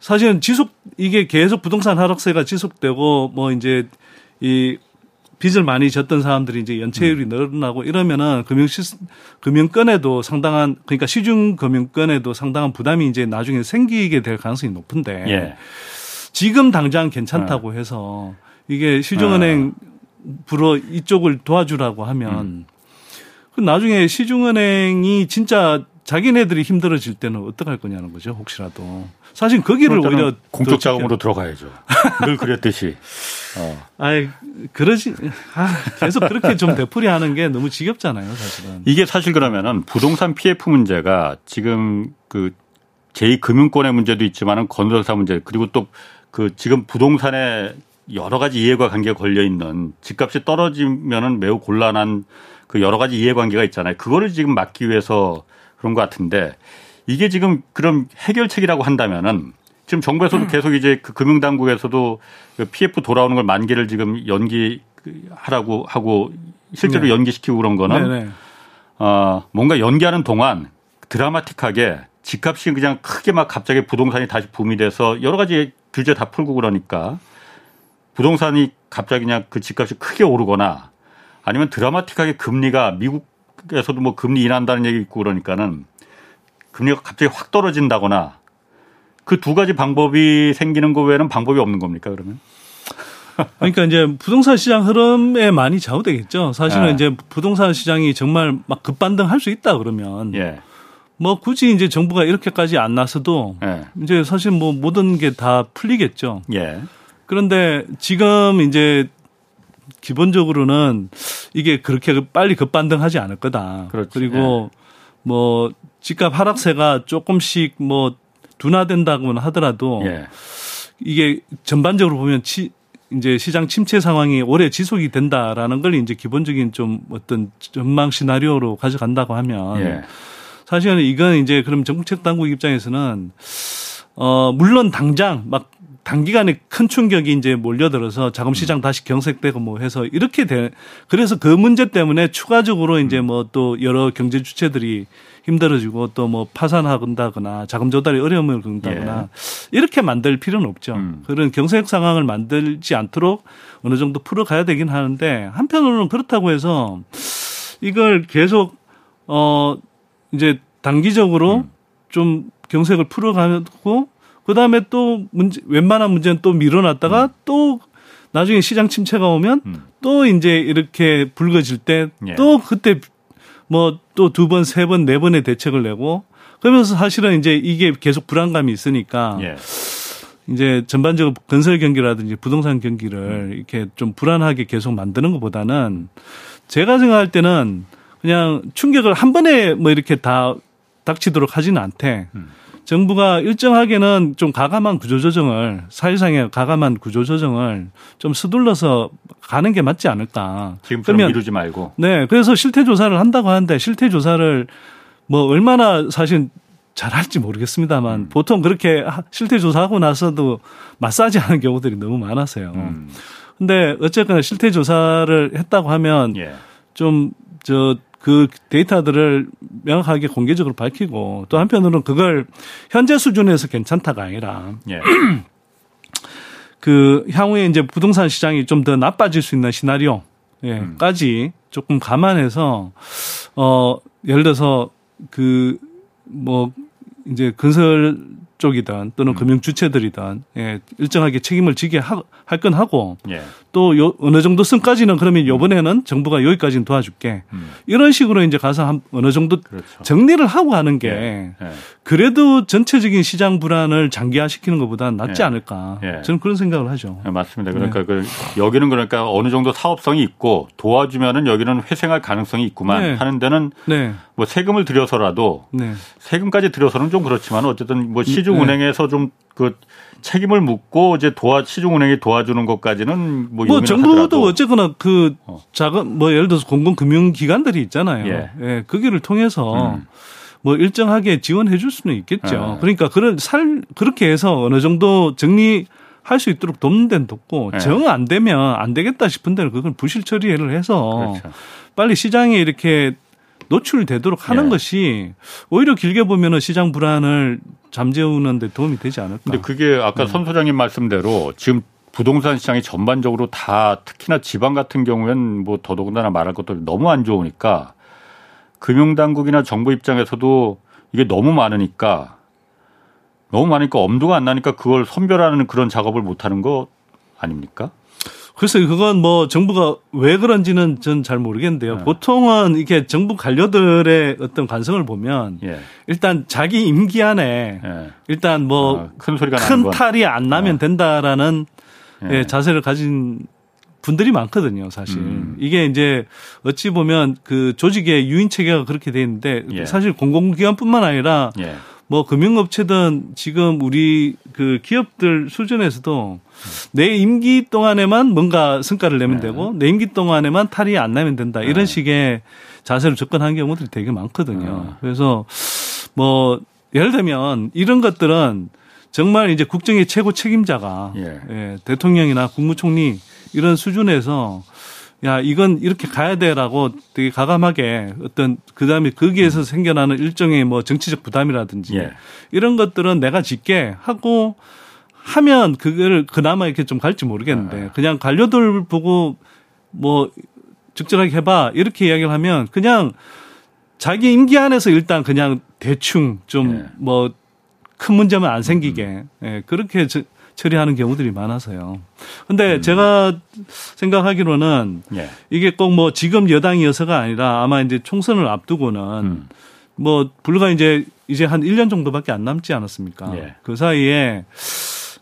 사실은 지속 이게 계속 부동산 하락세가 지속되고 뭐 이제 이 빚을 많이 졌던 사람들이 이제 연체율이 음. 늘어나고 이러면은 금융 시 금융권에도 상당한 그러니까 시중 금융권에도 상당한 부담이 이제 나중에 생기게 될 가능성이 높은데 예. 지금 당장 괜찮다고 네. 해서 이게 시중은행 아. 불어 이쪽을 도와주라고 하면 음. 그 나중에 시중은행이 진짜 자기네들이 힘들어질 때는 어떡할 거냐는 거죠, 혹시라도. 사실 거기를 오히려 공적 자금으로 들어가야죠. 늘 그랬듯이. 어. 아, 그러지. 아, 계속 그렇게 좀 되풀이하는 게 너무 지겹잖아요, 사실은. 이게 사실 그러면은 부동산 PF 문제가 지금 그 제2금융권의 문제도 있지만은 건설사 문제 그리고 또 그 지금 부동산에 여러 가지 이해가 관계가 걸려 있는 집값이 떨어지면은 매우 곤란한 그 여러 가지 이해관계가 있잖아요. 그거를 지금 막기 위해서 그런 것 같은데 이게 지금 그럼 해결책이라고 한다면은 지금 정부에서도 음. 계속 이제 그 금융당국에서도 그 PF 돌아오는 걸 만기를 지금 연기하라고 하고 실제로 네. 연기시키고 그런 거는 네, 네. 어, 뭔가 연기하는 동안 드라마틱하게 집값이 그냥 크게 막 갑자기 부동산이 다시 붐이 돼서 여러 가지 규제 다 풀고 그러니까 부동산이 갑자기 그냥 그 집값이 크게 오르거나 아니면 드라마틱하게 금리가 미국 에서도 뭐 금리 인한다는 얘기 있고 그러니까는 금리가 갑자기 확 떨어진다거나 그 두 가지 방법이 생기는 거 외에는 방법이 없는 겁니까 그러면? 그러니까 이제 부동산 시장 흐름에 많이 좌우되겠죠. 사실은 예. 이제 부동산 시장이 정말 막 급반등할 수 있다 그러면 예. 뭐 굳이 이제 정부가 이렇게까지 안 나서도 예. 이제 사실 뭐 모든 게 다 풀리겠죠. 예. 그런데 지금 이제 기본적으로는 이게 그렇게 빨리 급반등하지 않을 거다. 그렇지. 그리고 예. 뭐 집값 하락세가 조금씩 뭐 둔화된다고는 하더라도 예. 이게 전반적으로 보면 치, 이제 시장 침체 상황이 오래 지속이 된다라는 걸 이제 기본적인 좀 어떤 전망 시나리오로 가져간다고 하면 예. 사실은 이건 이제 그럼 정책 당국 입장에서는 어 물론 당장 막 단기간에 큰 충격이 이제 몰려들어서 자금 시장 다시 경색되고 뭐 해서 이렇게 돼 그래서 그 문제 때문에 추가적으로 이제 뭐 또 여러 경제 주체들이 힘들어지고 또 뭐 파산한다거나 자금 조달이 어려움을 겪는다거나 예. 이렇게 만들 필요는 없죠. 음. 그런 경색 상황을 만들지 않도록 어느 정도 풀어가야 되긴 하는데 한편으로는 그렇다고 해서 이걸 계속 어 이제 단기적으로 음. 좀 경색을 풀어가고 그 다음에 또 문제, 웬만한 문제는 또 밀어놨다가 음. 또 나중에 시장 침체가 오면 음. 또 이제 이렇게 붉어질 때또 예. 그때 뭐 또 두 번, 세 번, 네 번의 대책을 내고 그러면서 사실은 이제 이게 계속 불안감이 있으니까 예. 이제 전반적으로 건설 경기라든지 부동산 경기를 이렇게 좀 불안하게 계속 만드는 것보다는 제가 생각할 때는 그냥 충격을 한 번에 뭐 이렇게 다 닥치도록 하지는 않되 음. 정부가 일정하게는 좀 가감한 구조조정을 사실상의 가감한 구조조정을 좀 서둘러서 가는 게 맞지 않을까. 지금처럼 미루지 말고. 네, 그래서 실태 조사를 한다고 하는데 실태 조사를 뭐 얼마나 사실 잘할지 모르겠습니다만 음. 보통 그렇게 실태 조사하고 나서도 마사지 하는 경우들이 너무 많아서요. 음. 근데 어쨌거나 실태 조사를 했다고 하면 예. 좀저 그 데이터들을 명확하게 공개적으로 밝히고 또 한편으로는 그걸 현재 수준에서 괜찮다가 아니라 예. 그 향후에 이제 부동산 시장이 좀 더 나빠질 수 있는 시나리오 예,까지 음. 조금 감안해서 어 예를 들어서 그 뭐 이제 건설 쪽이든 또는 음. 금융 주체들이든 예, 일정하게 책임을 지게 할 건 하고 예. 또 요, 어느 정도 선까지는 그러면 요번에는 정부가 여기까지는 도와줄게 음. 이런 식으로 이제 가서 한 어느 정도 그렇죠. 정리를 하고 하는 게 예. 예. 그래도 전체적인 시장 불안을 장기화시키는 것보다 낫지 예. 않을까 예. 저는 그런 생각을 하죠. 네, 맞습니다. 그러니까 그 여기는 그러니까 어느 정도 사업성이 있고 도와주면은 여기는 회생할 가능성이 있구만 네. 하는 데는 네. 뭐 세금을 들여서라도 네. 세금까지 들여서는 좀 그렇지만 어쨌든 뭐 시중 은행에서 네. 좀그 책임을 묻고 이제 도와 시중은행이 도와주는 것까지는 뭐, 뭐 정부도 어쨌거나 그 어. 작은 뭐 예를 들어서 공공금융기관들이 있잖아요. 예. 예. 그 길을 통해서 음. 뭐 일정하게 지원해 줄 수는 있겠죠. 예. 그러니까 그런 살 그렇게 해서 어느 정도 정리 할수 있도록 돕는 데는 돕고 예. 정안 되면 안 되겠다 싶은 데는 그걸 부실 처리를 해서 그렇죠. 빨리 시장에 이렇게 노출되도록 하는 예. 것이 오히려 길게 보면은 시장 불안을 잠재우는 데 도움이 되지 않을까. 근데 그게 아까 네. 선 소장님 말씀대로 지금 부동산 시장이 전반적으로 다 특히나 지방 같은 경우엔 뭐 더더군다나 말할 것도 너무 안 좋으니까 금융당국이나 정부 입장에서도 이게 너무 많으니까 너무 많으니까 엄두가 안 나니까 그걸 선별하는 그런 작업을 못 하는 거 아닙니까? 글쎄 그건 뭐 정부가 왜 그런지는 전 잘 모르겠는데요. 네. 보통은 이게 정부 관료들의 어떤 관성을 보면 예. 일단 자기 임기 안에 예. 일단 뭐큰 아, 소리가 큰 탈이 안 나면 아. 된다라는 예. 예. 자세를 가진 분들이 많거든요, 사실. 음. 이게 이제 어찌 보면 그 조직의 유인 체계가 그렇게 돼 있는데 예. 사실 공공기관뿐만 아니라 예. 뭐 금융업체든 지금 우리 그 기업들 수준에서도 내 임기 동안에만 뭔가 성과를 내면 네. 되고 내 임기 동안에만 탈이 안 나면 된다 이런 네. 식의 자세로 접근한 경우들이 되게 많거든요. 네. 그래서 뭐 예를 들면 이런 것들은 정말 이제 국정의 최고 책임자가 예. 예, 대통령이나 국무총리 이런 수준에서 야 이건 이렇게 가야 돼라고 되게 가감하게 어떤 그다음에 거기에서 음. 생겨나는 일종의 뭐 정치적 부담이라든지 예. 이런 것들은 내가 짓게 하고 하면 그걸 그나마 이렇게 좀 갈지 모르겠는데 아. 그냥 관료들 보고 뭐 적절하게 해봐 이렇게 이야기를 하면 그냥 자기 임기 안에서 일단 그냥 대충 좀 뭐큰 예. 문제만 안 생기게 음. 예, 그렇게 저, 처리하는 경우들이 많아서요. 근데 음. 제가 생각하기로는 예. 이게 꼭 뭐 지금 여당이어서가 아니라 아마 이제 총선을 앞두고는 음. 뭐 불과 이제 이제 한 1년 정도밖에 안 남지 않았습니까? 예. 그 사이에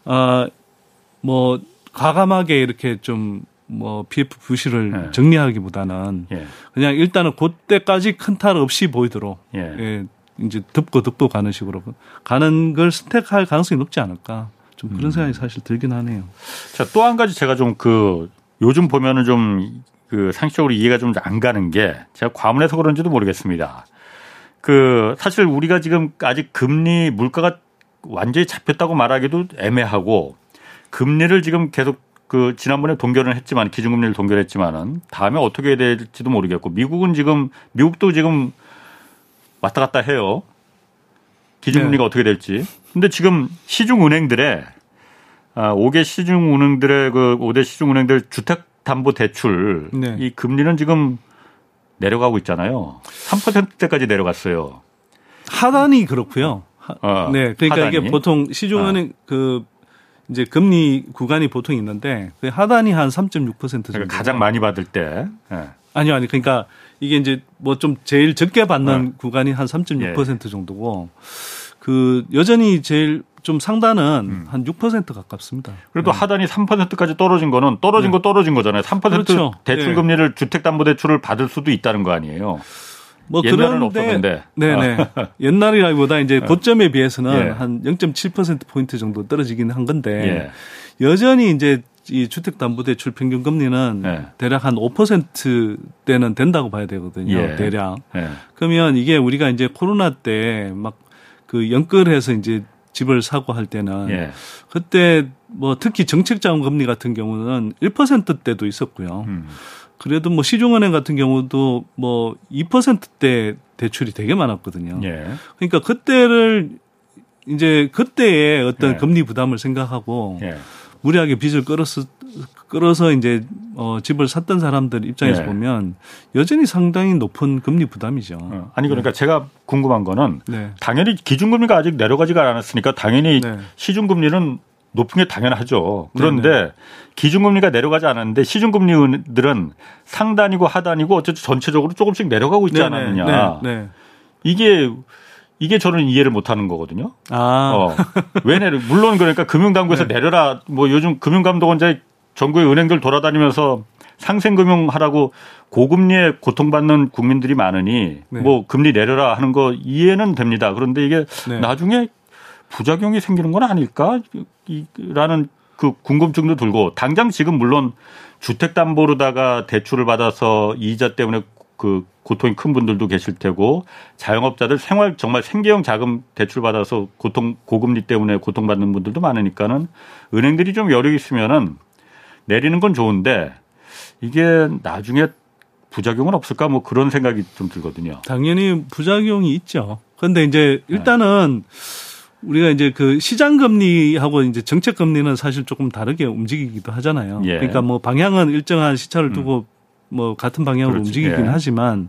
아뭐 과감하게 이렇게 좀뭐 PF 부실을 예. 정리하기보다는 예. 그냥 일단은 그때까지 큰 탈 없이 보이도록 예. 예. 이제 덮고 덮고 가는 식으로 가는 걸 선택할 가능성이 높지 않을까. 좀 그런 음. 생각이 사실 들긴 하네요. 자, 또 한 가지 제가 좀 그 요즘 보면은 좀 그 상식적으로 이해가 좀 안 가는 게 제가 과문해서 그런지도 모르겠습니다. 그 사실 우리가 지금 아직 금리 물가가 완전히 잡혔다고 말하기도 애매하고 금리를 지금 계속 그 지난번에 동결을 했지만 기준금리를 동결했지만은 다음에 어떻게 해야 될지도 모르겠고 미국은 지금 미국도 지금 왔다 갔다 해요. 기준금리가 네. 어떻게 될지. 근데 지금 시중은행들의 아, 5개 시중은행들의 그 5대 시중은행들 주택담보대출 네. 이 금리는 지금 내려가고 있잖아요. 3%대까지 내려갔어요. 하단이 그렇고요. 어, 네, 그러니까 하단이? 이게 보통 시중은행 어. 그 이제 금리 구간이 보통 있는데 그 하단이 한 3.6% 정도. 그러니까 가장 많이 받을 때. 네. 아니요, 아니 그러니까 이게 이제 뭐 좀 제일 적게 받는 어. 구간이 한 3.6% 예. 정도고 그 여전히 제일 좀 상단은 음. 한6% 가깝습니다. 그래도 네. 하단이 3%까지 떨어진 거는 떨어진 네. 거 떨어진 거잖아요. 3% 그렇죠. 대출 네. 금리를 주택 담보 대출을 받을 수도 있다는 거 아니에요. 뭐 옛날은 없었는데. 네네. 아. 옛날이라기보다 이제 어. 고점에 비해서는 예. 한 0.7% 포인트 정도 떨어지긴 한 건데 예. 여전히 이제 이 주택담보대출 평균 금리는 예. 대략 한 5%대는 된다고 봐야 되거든요. 예. 대략. 예. 그러면 이게 우리가 이제 코로나 때 막 그 연끌해서 이제 집을 사고 할 때는 예. 그때 뭐 특히 정책 자금 금리 같은 경우는 1%대도 있었고요. 음. 그래도 뭐 시중은행 같은 경우도 뭐 2%대 대출이 되게 많았거든요. 예. 그러니까 그때를 이제 그때의 어떤 예. 금리 부담을 생각하고 예. 무리하게 빚을 끌어서 끌어서 이제 어 집을 샀던 사람들 입장에서 네. 보면 여전히 상당히 높은 금리 부담이죠. 어, 아니 그러니까 제가 궁금한 거는 네. 당연히 기준금리가 아직 내려가지가 않았으니까 당연히 네. 시중금리는 높은 게 당연하죠. 그런데 기준금리가 내려가지 않았는데 시중금리들은 상단이고 하단이고 어쨌든 전체적으로 조금씩 내려가고 있지 않았느냐. 네, 네. 이게 이게 저는 이해를 못하는 거거든요. 아, 어. 왜 내려? 물론 그러니까 금융당국에서 네. 내려라. 뭐 요즘 금융감독원 이제 전국의 은행들 돌아다니면서 상생금융 하라고 고금리에 고통받는 국민들이 많으니 네. 뭐 금리 내려라 하는 거 이해는 됩니다. 그런데 이게 네. 나중에 부작용이 생기는 건 아닐까? 이- 라는 그 궁금증도 들고 당장 지금 물론 주택담보로다가 대출을 받아서 이자 때문에 그 고통이 큰 분들도 계실 테고 자영업자들 생활 정말 생계형 자금 대출 받아서 고통 고금리 때문에 고통받는 분들도 많으니까는 은행들이 좀 여력 있으면은 내리는 건 좋은데 이게 나중에 부작용은 없을까 뭐 그런 생각이 좀 들거든요. 당연히 부작용이 있죠. 그런데 이제 네. 일단은 우리가 이제 그 시장 금리하고 이제 정책 금리는 사실 조금 다르게 움직이기도 하잖아요. 예. 그러니까 뭐 방향은 일정한 시차를 두고 뭐 같은 방향으로 그렇지. 움직이긴 예. 하지만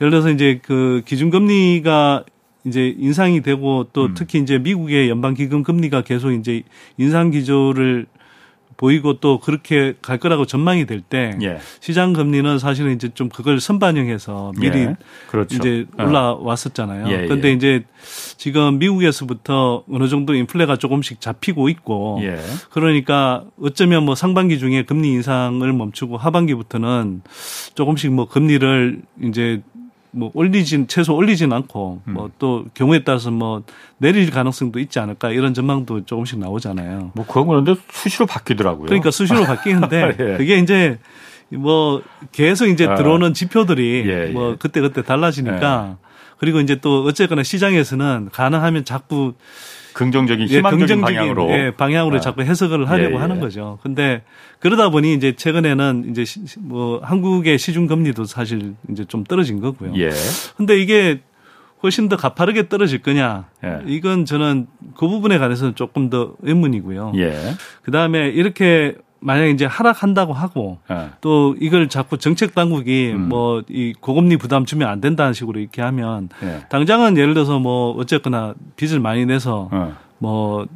예를 들어서 이제 그 기준 금리가 이제 인상이 되고 또 음. 특히 이제 미국의 연방 기금 금리가 계속 이제 인상 기조를 보이고 또 그렇게 갈 거라고 전망이 될때 예. 시장 금리는 사실은 이제 좀 그걸 선반영해서 미리 예. 그렇죠. 이제 어. 올라왔었잖아요. 예, 그런데 예. 이제 지금 미국에서부터 어느 정도 인플레가 조금씩 잡히고 있고 예. 그러니까 어쩌면 뭐 상반기 중에 금리 인상을 멈추고 하반기부터는 조금씩 뭐 금리를 이제 뭐 올리진 최소 올리진 않고 음. 뭐또 경우에 따라서 뭐 내릴 가능성도 있지 않을까 이런 전망도 조금씩 나오잖아요. 뭐 그건 그런데 수시로 바뀌더라고요. 그러니까 수시로 바뀌는데 예. 그게 이제 뭐 계속 이제 아. 들어오는 지표들이 예, 뭐 예. 그때 그때 달라지니까 그리고 이제 또 어쨌거나 시장에서는 가능하면 자꾸 긍정적인 예, 희망적인 긍정적인 방향으로 예, 방향으로 아. 자꾸 해석을 하려고 예, 예. 하는 거죠. 근데 그러다 보니 이제 최근에는 이제 시- 뭐 한국의 시중 금리도 사실 이제 좀 떨어진 거고요. 예. 근데 이게 훨씬 더 가파르게 떨어질 거냐? 예. 이건 저는 그 부분에 관해서는 조금 더 의문이고요. 예. 그 다음에 이렇게 만약에 이제 하락한다고 하고 예. 또 이걸 자꾸 정책 당국이 음. 뭐이 고금리 부담 주면 안 된다는 식으로 이렇게 하면 예. 당장은 예를 들어서 뭐 어쨌거나 빚을 많이 내서 어. 뭐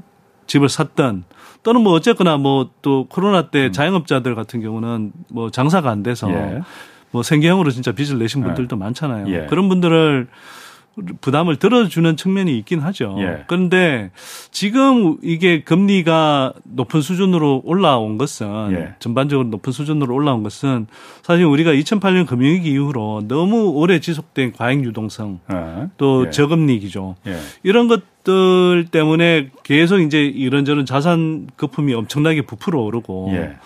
집을 샀던 또는 뭐 어쨌거나 뭐 또 코로나 때 자영업자들 같은 경우는 뭐 장사가 안 돼서 음. 예. 뭐 생계형으로 진짜 빚을 내신 분들도 많잖아요. 예. 그런 분들을 부담을 들어주는 측면이 있긴 하죠. 예. 그런데 지금 이게 금리가 높은 수준으로 올라온 것은 예. 전반적으로 높은 수준으로 올라온 것은 사실 우리가 2008년 금융위기 이후로 너무 오래 지속된 과잉 유동성 어. 또 예. 저금리 기조 예. 이런 것들 때문에 계속 이제 이런저런 자산 거품이 엄청나게 부풀어 오르고 예.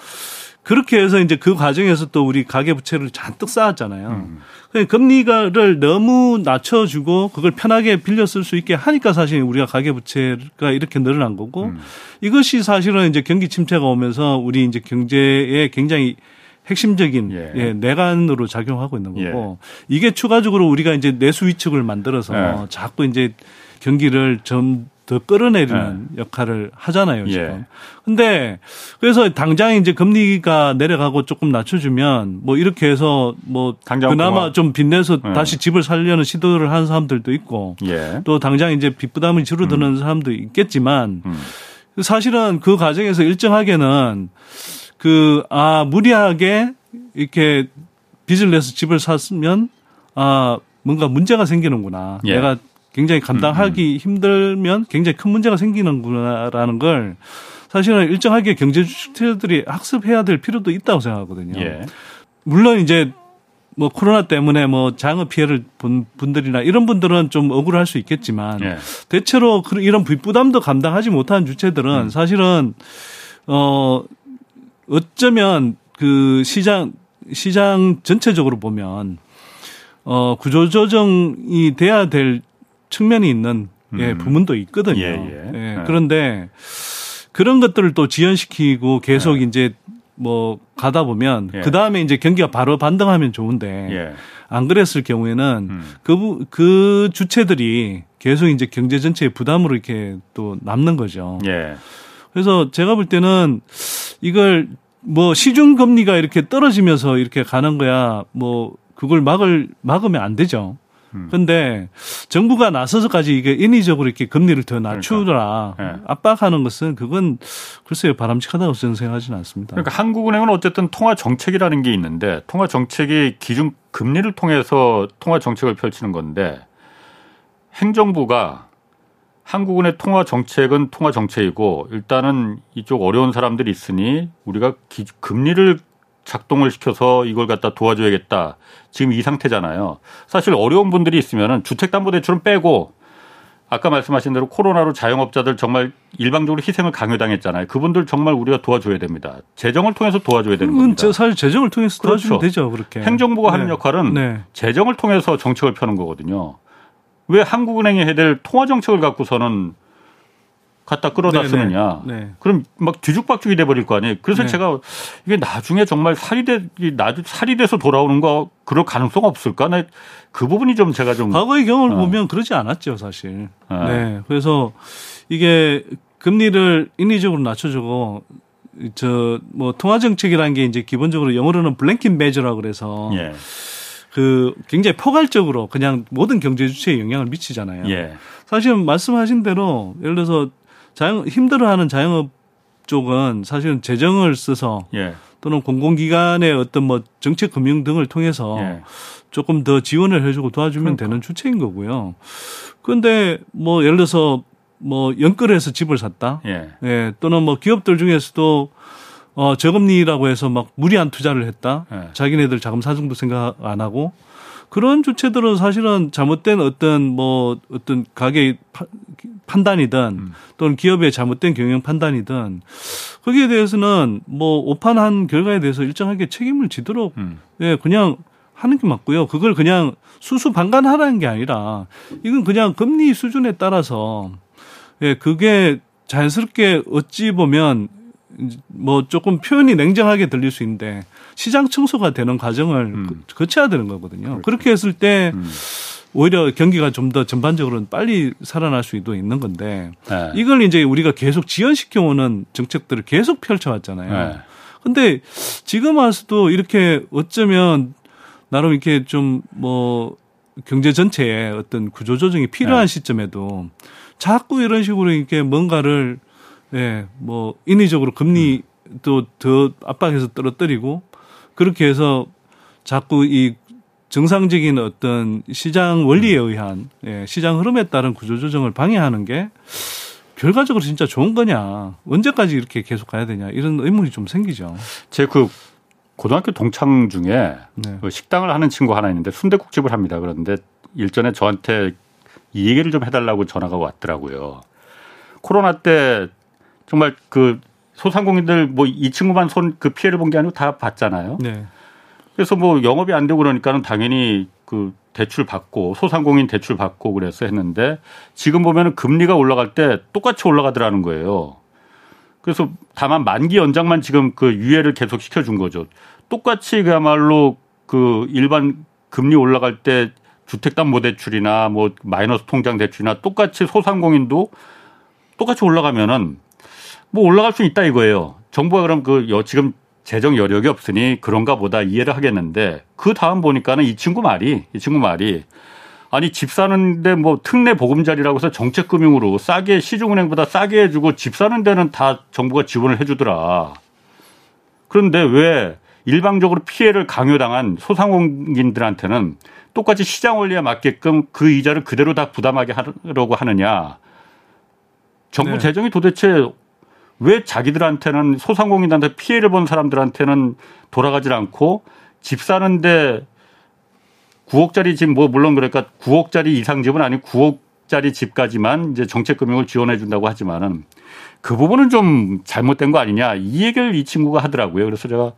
그렇게 해서 이제 그 과정에서 또 우리 가계 부채를 잔뜩 쌓았잖아요. 음. 그러니까 금리가를 너무 낮춰주고 그걸 편하게 빌려 쓸 수 있게 하니까 사실 우리가 가계 부채가 이렇게 늘어난 거고 음. 이것이 사실은 이제 경기 침체가 오면서 우리 이제 경제에 굉장히 핵심적인 예. 예. 내관으로 작용하고 있는 예. 거고 이게 추가적으로 우리가 이제 내수 위축을 만들어서 예. 자꾸 이제 경기를 좀 더 끌어내리는 역할을 하잖아요, 지금. 예. 근데 그래서 당장 이제 금리가 내려가고 조금 낮춰주면 뭐 이렇게 해서 뭐 당장 그나마 그만. 좀 빚내서 예. 다시 집을 살려는 시도를 하는 사람들도 있고 예. 또 당장 이제 빚 부담이 줄어드는 사람도 있겠지만 음. 사실은 그 과정에서 일정하게는 그, 아, 무리하게 이렇게 빚을 내서 집을 샀으면 아, 뭔가 문제가 생기는구나. 예. 내가 굉장히 감당하기 힘들면 굉장히 큰 문제가 생기는구나라는 걸 사실은 일정하게 경제 주체들이 학습해야 될 필요도 있다고 생각하거든요. 예. 물론 이제 뭐 코로나 때문에 뭐 장어 피해를 본 분들이나 이런 분들은 좀 억울할 수 있겠지만 예. 대체로 이런 부담도 감당하지 못하는 주체들은 음. 사실은 어 어쩌면 그 시장 시장 전체적으로 보면 어 구조 조정이 돼야 될 측면이 있는 예 음. 부분도 있거든요. 예, 예. 예. 그런데 그런 것들을 또 지연시키고 계속 예. 이제 뭐 가다 보면 예. 그 다음에 이제 경기가 바로 반등하면 좋은데 예. 안 그랬을 경우에는 음. 그, 부- 그 주체들이 계속 이제 경제 전체의 부담으로 이렇게 또 남는 거죠. 예. 그래서 제가 볼 때는 이걸 뭐 시중 금리가 이렇게 떨어지면서 이렇게 가는 거야 뭐 그걸 막을 막으면 안 되죠. 음. 근데 정부가 나서서까지 이게 인위적으로 이렇게 금리를 더 낮추라 그러니까. 네. 압박하는 것은 그건 글쎄요 바람직하다고 저는 생각하지는 않습니다. 그러니까 한국은행은 어쨌든 통화 정책이라는 게 있는데 통화 정책이 기준 금리를 통해서 통화 정책을 펼치는 건데 행정부가 한국은의 통화 정책은 통화 정책이고 일단은 이쪽 어려운 사람들이 있으니 우리가 기, 금리를 작동을 시켜서 이걸 갖다 도와줘야겠다. 지금 이 상태잖아요. 사실 어려운 분들이 있으면은 주택담보대출은 빼고 아까 말씀하신 대로 코로나로 자영업자들 정말 일방적으로 희생을 강요당했잖아요. 그분들 정말 우리가 도와줘야 됩니다. 재정을 통해서 도와줘야 되는 겁니다. 사실 재정을 통해서 도와주면 그렇죠. 되죠. 그렇게 행정부가 네. 하는 역할은 네. 재정을 통해서 정책을 펴는 거거든요. 왜 한국은행이 해야 될 통화 정책을 갖고서는 갖다 끌어다 네네. 쓰느냐. 네. 그럼 막 뒤죽박죽이 돼버릴 거 아니에요. 그래서 네. 제가 이게 나중에 정말 살이 돼, 나중 살이 돼서 돌아오는 거 그럴 가능성 없을까? 네. 그 부분이 좀 제가 좀. 과거의 경험을 어. 보면 그러지 않았죠, 사실. 네. 네. 그래서 이게 금리를 인위적으로 낮춰주고 저 뭐 통화 정책이라는 게 이제 기본적으로 영어로는 블랭킷 매저라고 그래서 예. 그 굉장히 포괄적으로 그냥 모든 경제 주체에 영향을 미치잖아요. 예. 사실은 말씀하신 대로 예를 들어서 자영 힘들어하는 자영업 쪽은 사실은 재정을 써서 예. 또는 공공기관의 어떤 뭐 정책 금융 등을 통해서 예. 조금 더 지원을 해주고 도와주면 그러니까. 되는 주체인 거고요. 그런데 뭐 예를 들어서 뭐 연끌해서 집을 샀다. 예. 예. 또는 뭐 기업들 중에서도 어 저금리라고 해서 막 무리한 투자를 했다. 예. 자기네들 자금 사정도 생각 안 하고 그런 주체들은 사실은 잘못된 어떤 뭐 어떤 가게 판단이든 음. 또는 기업의 잘못된 경영 판단이든 거기에 대해서는 뭐 오판한 결과에 대해서 일정하게 책임을 지도록 음. 예 그냥 하는 게 맞고요. 그걸 그냥 수수 방관하라는 게 아니라 이건 그냥 금리 수준에 따라서 예 그게 자연스럽게 어찌 보면 뭐 조금 표현이 냉정하게 들릴 수 있는데 시장 청소가 되는 과정을 음. 거쳐야 되는 거거든요. 그렇죠. 그렇게 했을 때 음. 오히려 경기가 좀 더 전반적으로는 빨리 살아날 수도 있는 건데 네. 이걸 이제 우리가 계속 지연시켜 오는 정책들을 계속 펼쳐왔잖아요. 네. 근데 지금 와서도 이렇게 어쩌면 나름 이렇게 좀 뭐 경제 전체에 어떤 구조 조정이 필요한 네. 시점에도 자꾸 이런 식으로 이렇게 뭔가를 예, 뭐 인위적으로 금리 음. 또더 압박해서 떨어뜨리고 그렇게 해서 자꾸 이 정상적인 어떤 시장 원리에 음. 의한 예, 시장 흐름에 따른 구조조정을 방해하는 게 결과적으로 진짜 좋은 거냐 언제까지 이렇게 계속 가야 되냐 이런 의문이 좀 생기죠. 제 그 고등학교 동창 중에 네. 그 식당을 하는 친구 하나 있는데 순대국집을 합니다. 그런데 일전에 저한테 이 얘기를 좀 해달라고 전화가 왔더라고요. 코로나 때 정말 그 소상공인들 뭐 이 친구만 손 그 피해를 본 게 아니고 다 봤잖아요. 네. 그래서 뭐 영업이 안 되고 그러니까는 당연히 그 대출 받고 소상공인 대출 받고 그래서 했는데 지금 보면은 금리가 올라갈 때 똑같이 올라가더라는 거예요. 그래서 다만 만기 연장만 지금 그 유예를 계속 시켜준 거죠. 똑같이 그야말로 그 일반 금리 올라갈 때 주택담보 대출이나 뭐 마이너스 통장 대출이나 똑같이 소상공인도 똑같이 올라가면은 뭐 올라갈 수 있다 이거예요. 정부가 그럼 그 지금 재정 여력이 없으니 그런가 보다 이해를 하겠는데 그 다음 보니까는 이 친구 말이 이 친구 말이 아니 집 사는데 뭐 특례 보금자리라고 해서 정책금융으로 싸게 시중은행보다 싸게 해주고 집 사는 데는 다 정부가 지원을 해주더라. 그런데 왜 일방적으로 피해를 강요당한 소상공인들한테는 똑같이 시장 원리에 맞게끔 그 이자를 그대로 다 부담하게 하려고 하느냐. 정부 네. 재정이 도대체 왜 자기들한테는 소상공인한테 피해를 본 사람들한테는 돌아가질 않고 집 사는데 9억짜리 집 뭐 물론 그러니까 9억짜리 이상 집은 아니고 9억짜리 집까지만 이제 정책 금융을 지원해 준다고 하지만은 그 부분은 좀 잘못된 거 아니냐 이 얘기를 이 친구가 하더라고요. 그래서 제가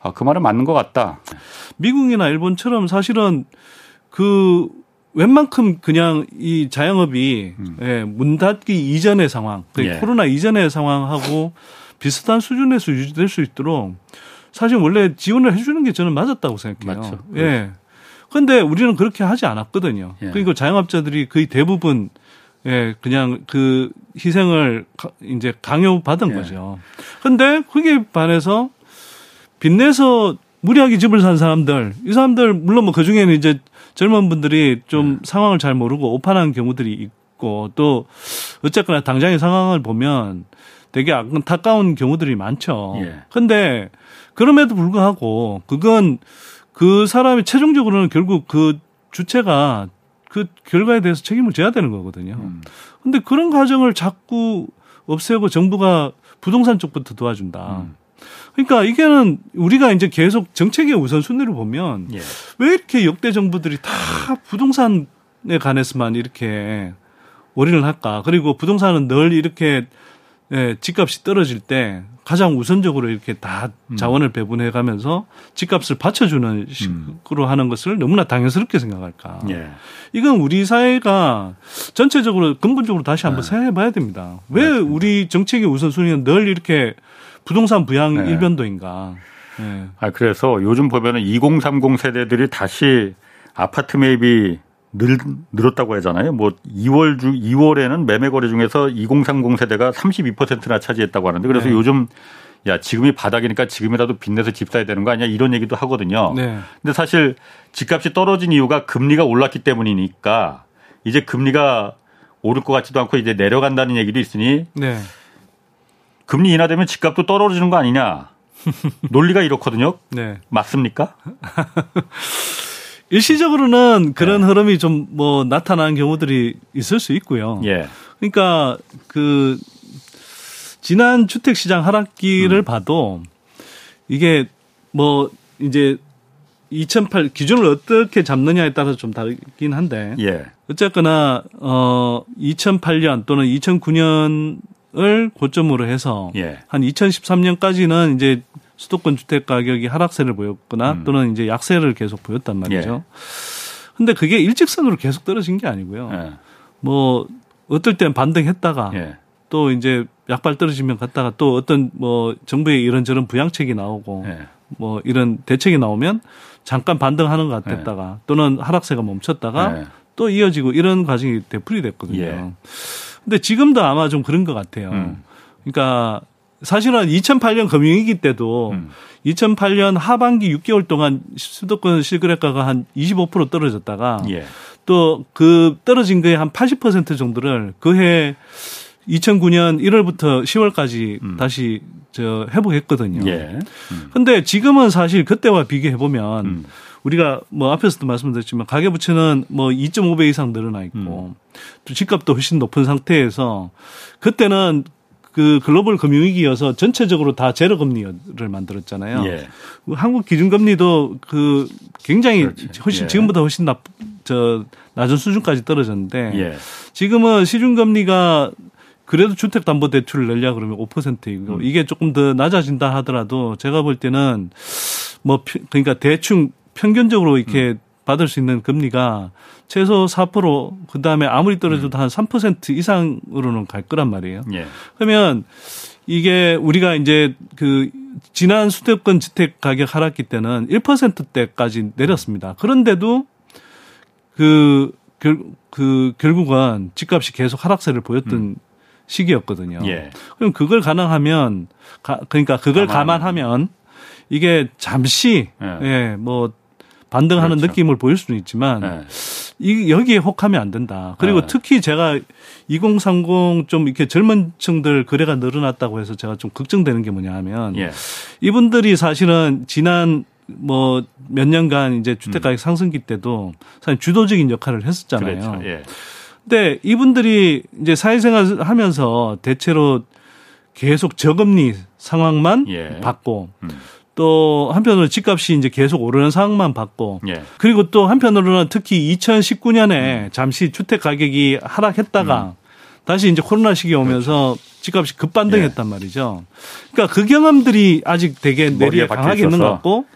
아, 그 말은 맞는 것 같다. 미국이나 일본처럼 사실은 그 웬만큼 그냥 이 자영업이 음. 예, 문 닫기 이전의 상황, 그 예. 코로나 이전의 상황하고 비슷한 수준에서 유지될 수 있도록 사실 원래 지원을 해주는 게 저는 맞았다고 생각해요. 맞죠. 예. 그런데 우리는 그렇게 하지 않았거든요. 예. 그러니까 자영업자들이 거의 대부분 예, 그냥 그 희생을 이제 강요받은 예. 거죠. 근데 그게 반해서 빚내서 무리하게 집을 산 사람들, 이 사람들 물론 뭐 그 중에는 이제 젊은 분들이 좀 네. 상황을 잘 모르고 오판한 경우들이 있고 또 어쨌거나 당장의 상황을 보면 되게 안타까운 경우들이 많죠. 예. 근데 그럼에도 불구하고 그건 그 사람이 최종적으로는 결국 그 주체가 그 결과에 대해서 책임을 져야 되는 거거든요. 음. 근데 그런 과정을 자꾸 없애고 정부가 부동산 쪽부터 도와준다. 음. 그러니까 이게는 우리가 이제 계속 정책의 우선순위를 보면 예. 왜 이렇게 역대 정부들이 다 부동산에 관해서만 이렇게 올인을 할까? 그리고 부동산은 늘 이렇게 예, 집값이 떨어질 때 가장 우선적으로 이렇게 다 음. 자원을 배분해 가면서 집값을 받쳐주는 식으로 음. 하는 것을 너무나 당연스럽게 생각할까. 예. 이건 우리 사회가 전체적으로 근본적으로 다시 한번 네. 생각해 봐야 됩니다. 왜 맞습니다. 우리 정책의 우선순위는 늘 이렇게 부동산 부양 네. 일변도인가. 네. 아, 그래서 요즘 보면은 2030 세대들이 다시 아파트 매입이 늘, 늘었다고 하잖아요. 뭐 2월 주 2월에는 매매 거래 중에서 2030 세대가 32%나 차지했다고 하는데 그래서 네. 요즘 야 지금이 바닥이니까 지금이라도 빚내서 집 사야 되는 거 아니야 이런 얘기도 하거든요. 네. 근데 사실 집값이 떨어진 이유가 금리가 올랐기 때문이니까 이제 금리가 오를 것 같지도 않고 이제 내려간다는 얘기도 있으니 네. 금리 인하되면 집값도 떨어지는 거 아니냐 논리가 이렇거든요. 네. 맞습니까? 일시적으로는 그런 네. 흐름이 좀 뭐 나타나는 경우들이 있을 수 있고요. 예. 그러니까 그 지난 주택 시장 하락기를 음. 봐도 이게 뭐 이제 2008 기준을 어떻게 잡느냐에 따라서 좀 다르긴 한데 예. 어쨌거나 어 2008년 또는 2009년 을 고점으로 해서 예. 한 2013년까지는 이제 수도권 주택 가격이 하락세를 보였거나 음. 또는 이제 약세를 계속 보였단 말이죠. 예. 근데 그게 일직선으로 계속 떨어진 게 아니고요. 예. 뭐 어떨 땐 반등했다가 예. 또 이제 약발 떨어지면 갔다가 또 어떤 뭐 정부의 이런저런 부양책이 나오고 예. 뭐 이런 대책이 나오면 잠깐 반등하는 것 같았다가 예. 또는 하락세가 멈췄다가 예. 또 이어지고 이런 과정이 되풀이 됐거든요. 예. 근데 지금도 아마 좀 그런 것 같아요. 음. 그러니까 사실은 2008년 금융위기 때도 음. 2008년 하반기 6개월 동안 수도권 실거래가가 한 25% 떨어졌다가 예. 또그 떨어진 거에 한80% 정도를 그해 2009년 1월부터 10월까지 음. 다시 저 회복했거든요. 예. 음. 근데 지금은 사실 그때와 비교해 보면 음. 우리가 뭐 앞에서도 말씀드렸지만 가계부채는 뭐 2.5배 이상 늘어나 있고 음. 또 집값도 훨씬 높은 상태에서 그때는 그 글로벌 금융위기여서 전체적으로 다 제로 금리를 만들었잖아요. 예. 한국 기준금리도 그 굉장히 그렇지. 훨씬 예. 지금보다 훨씬 나, 저 낮은 수준까지 떨어졌는데 예. 지금은 시중금리가 그래도 주택담보대출을 내려 그러면 5%이고 음. 이게 조금 더 낮아진다 하더라도 제가 볼 때는 뭐 그러니까 대충 평균적으로 이렇게 음. 받을 수 있는 금리가 최소 4% 그다음에 아무리 떨어져도 음. 한3% 이상으로는 갈 거란 말이에요. 예. 그러면 이게 우리가 이제 그 지난 수도권 주택 가격 하락기 때는 1%대까지 내렸습니다. 그런데도 그, 결, 그 결국은 집값이 계속 하락세를 보였던 음. 시기였거든요. 예. 그럼 그걸 가능하면 가, 그러니까 그걸 가만. 감안하면 이게 잠시 예, 예 뭐 반등하는 그렇죠. 느낌을 보일 수는 있지만 네. 이 여기에 혹하면 안 된다. 그리고 네. 특히 제가 2030 좀 이렇게 젊은 층들 거래가 늘어났다고 해서 제가 좀 걱정되는 게 뭐냐 하면 예. 이분들이 사실은 지난 뭐 몇 년간 이제 주택 가격 음. 상승기 때도 사실 주도적인 역할을 했었잖아요. 그렇죠. 예. 근데 이분들이 이제 사회생활 하면서 대체로 계속 저금리 상황만 예. 받고 음. 또 한편으로 집값이 이제 계속 오르는 상황만 봤고 예. 그리고 또 한편으로는 특히 2019년에 음. 잠시 주택 가격이 하락했다가 음. 다시 이제 코로나 시기 오면서 그렇죠. 집값이 급반등했단 예. 말이죠. 그러니까 그 경험들이 아직 되게 내리에 강하게 있는 것 같고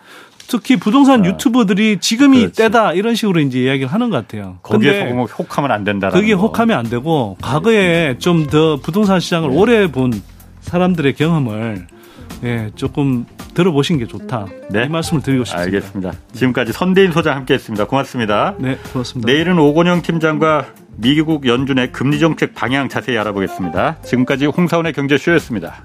특히 부동산 아, 유튜버들이 지금이 그렇지. 때다 이런 식으로 이제 이야기를 하는 것 같아요. 거기에 서 혹하면 안 된다. 그게 혹하면 안 되고 과거에 좀 더 부동산 시장을 네. 오래 본 사람들의 경험을 예, 조금 들어보신 게 좋다. 네. 이 말씀을 드리고 싶습니다. 알겠습니다. 지금까지 선대인 소장 함께했습니다. 고맙습니다. 네, 고맙습니다. 내일은 오건영 팀장과 미국 연준의 금리 정책 방향 자세히 알아보겠습니다. 지금까지 홍사원의 경제쇼였습니다.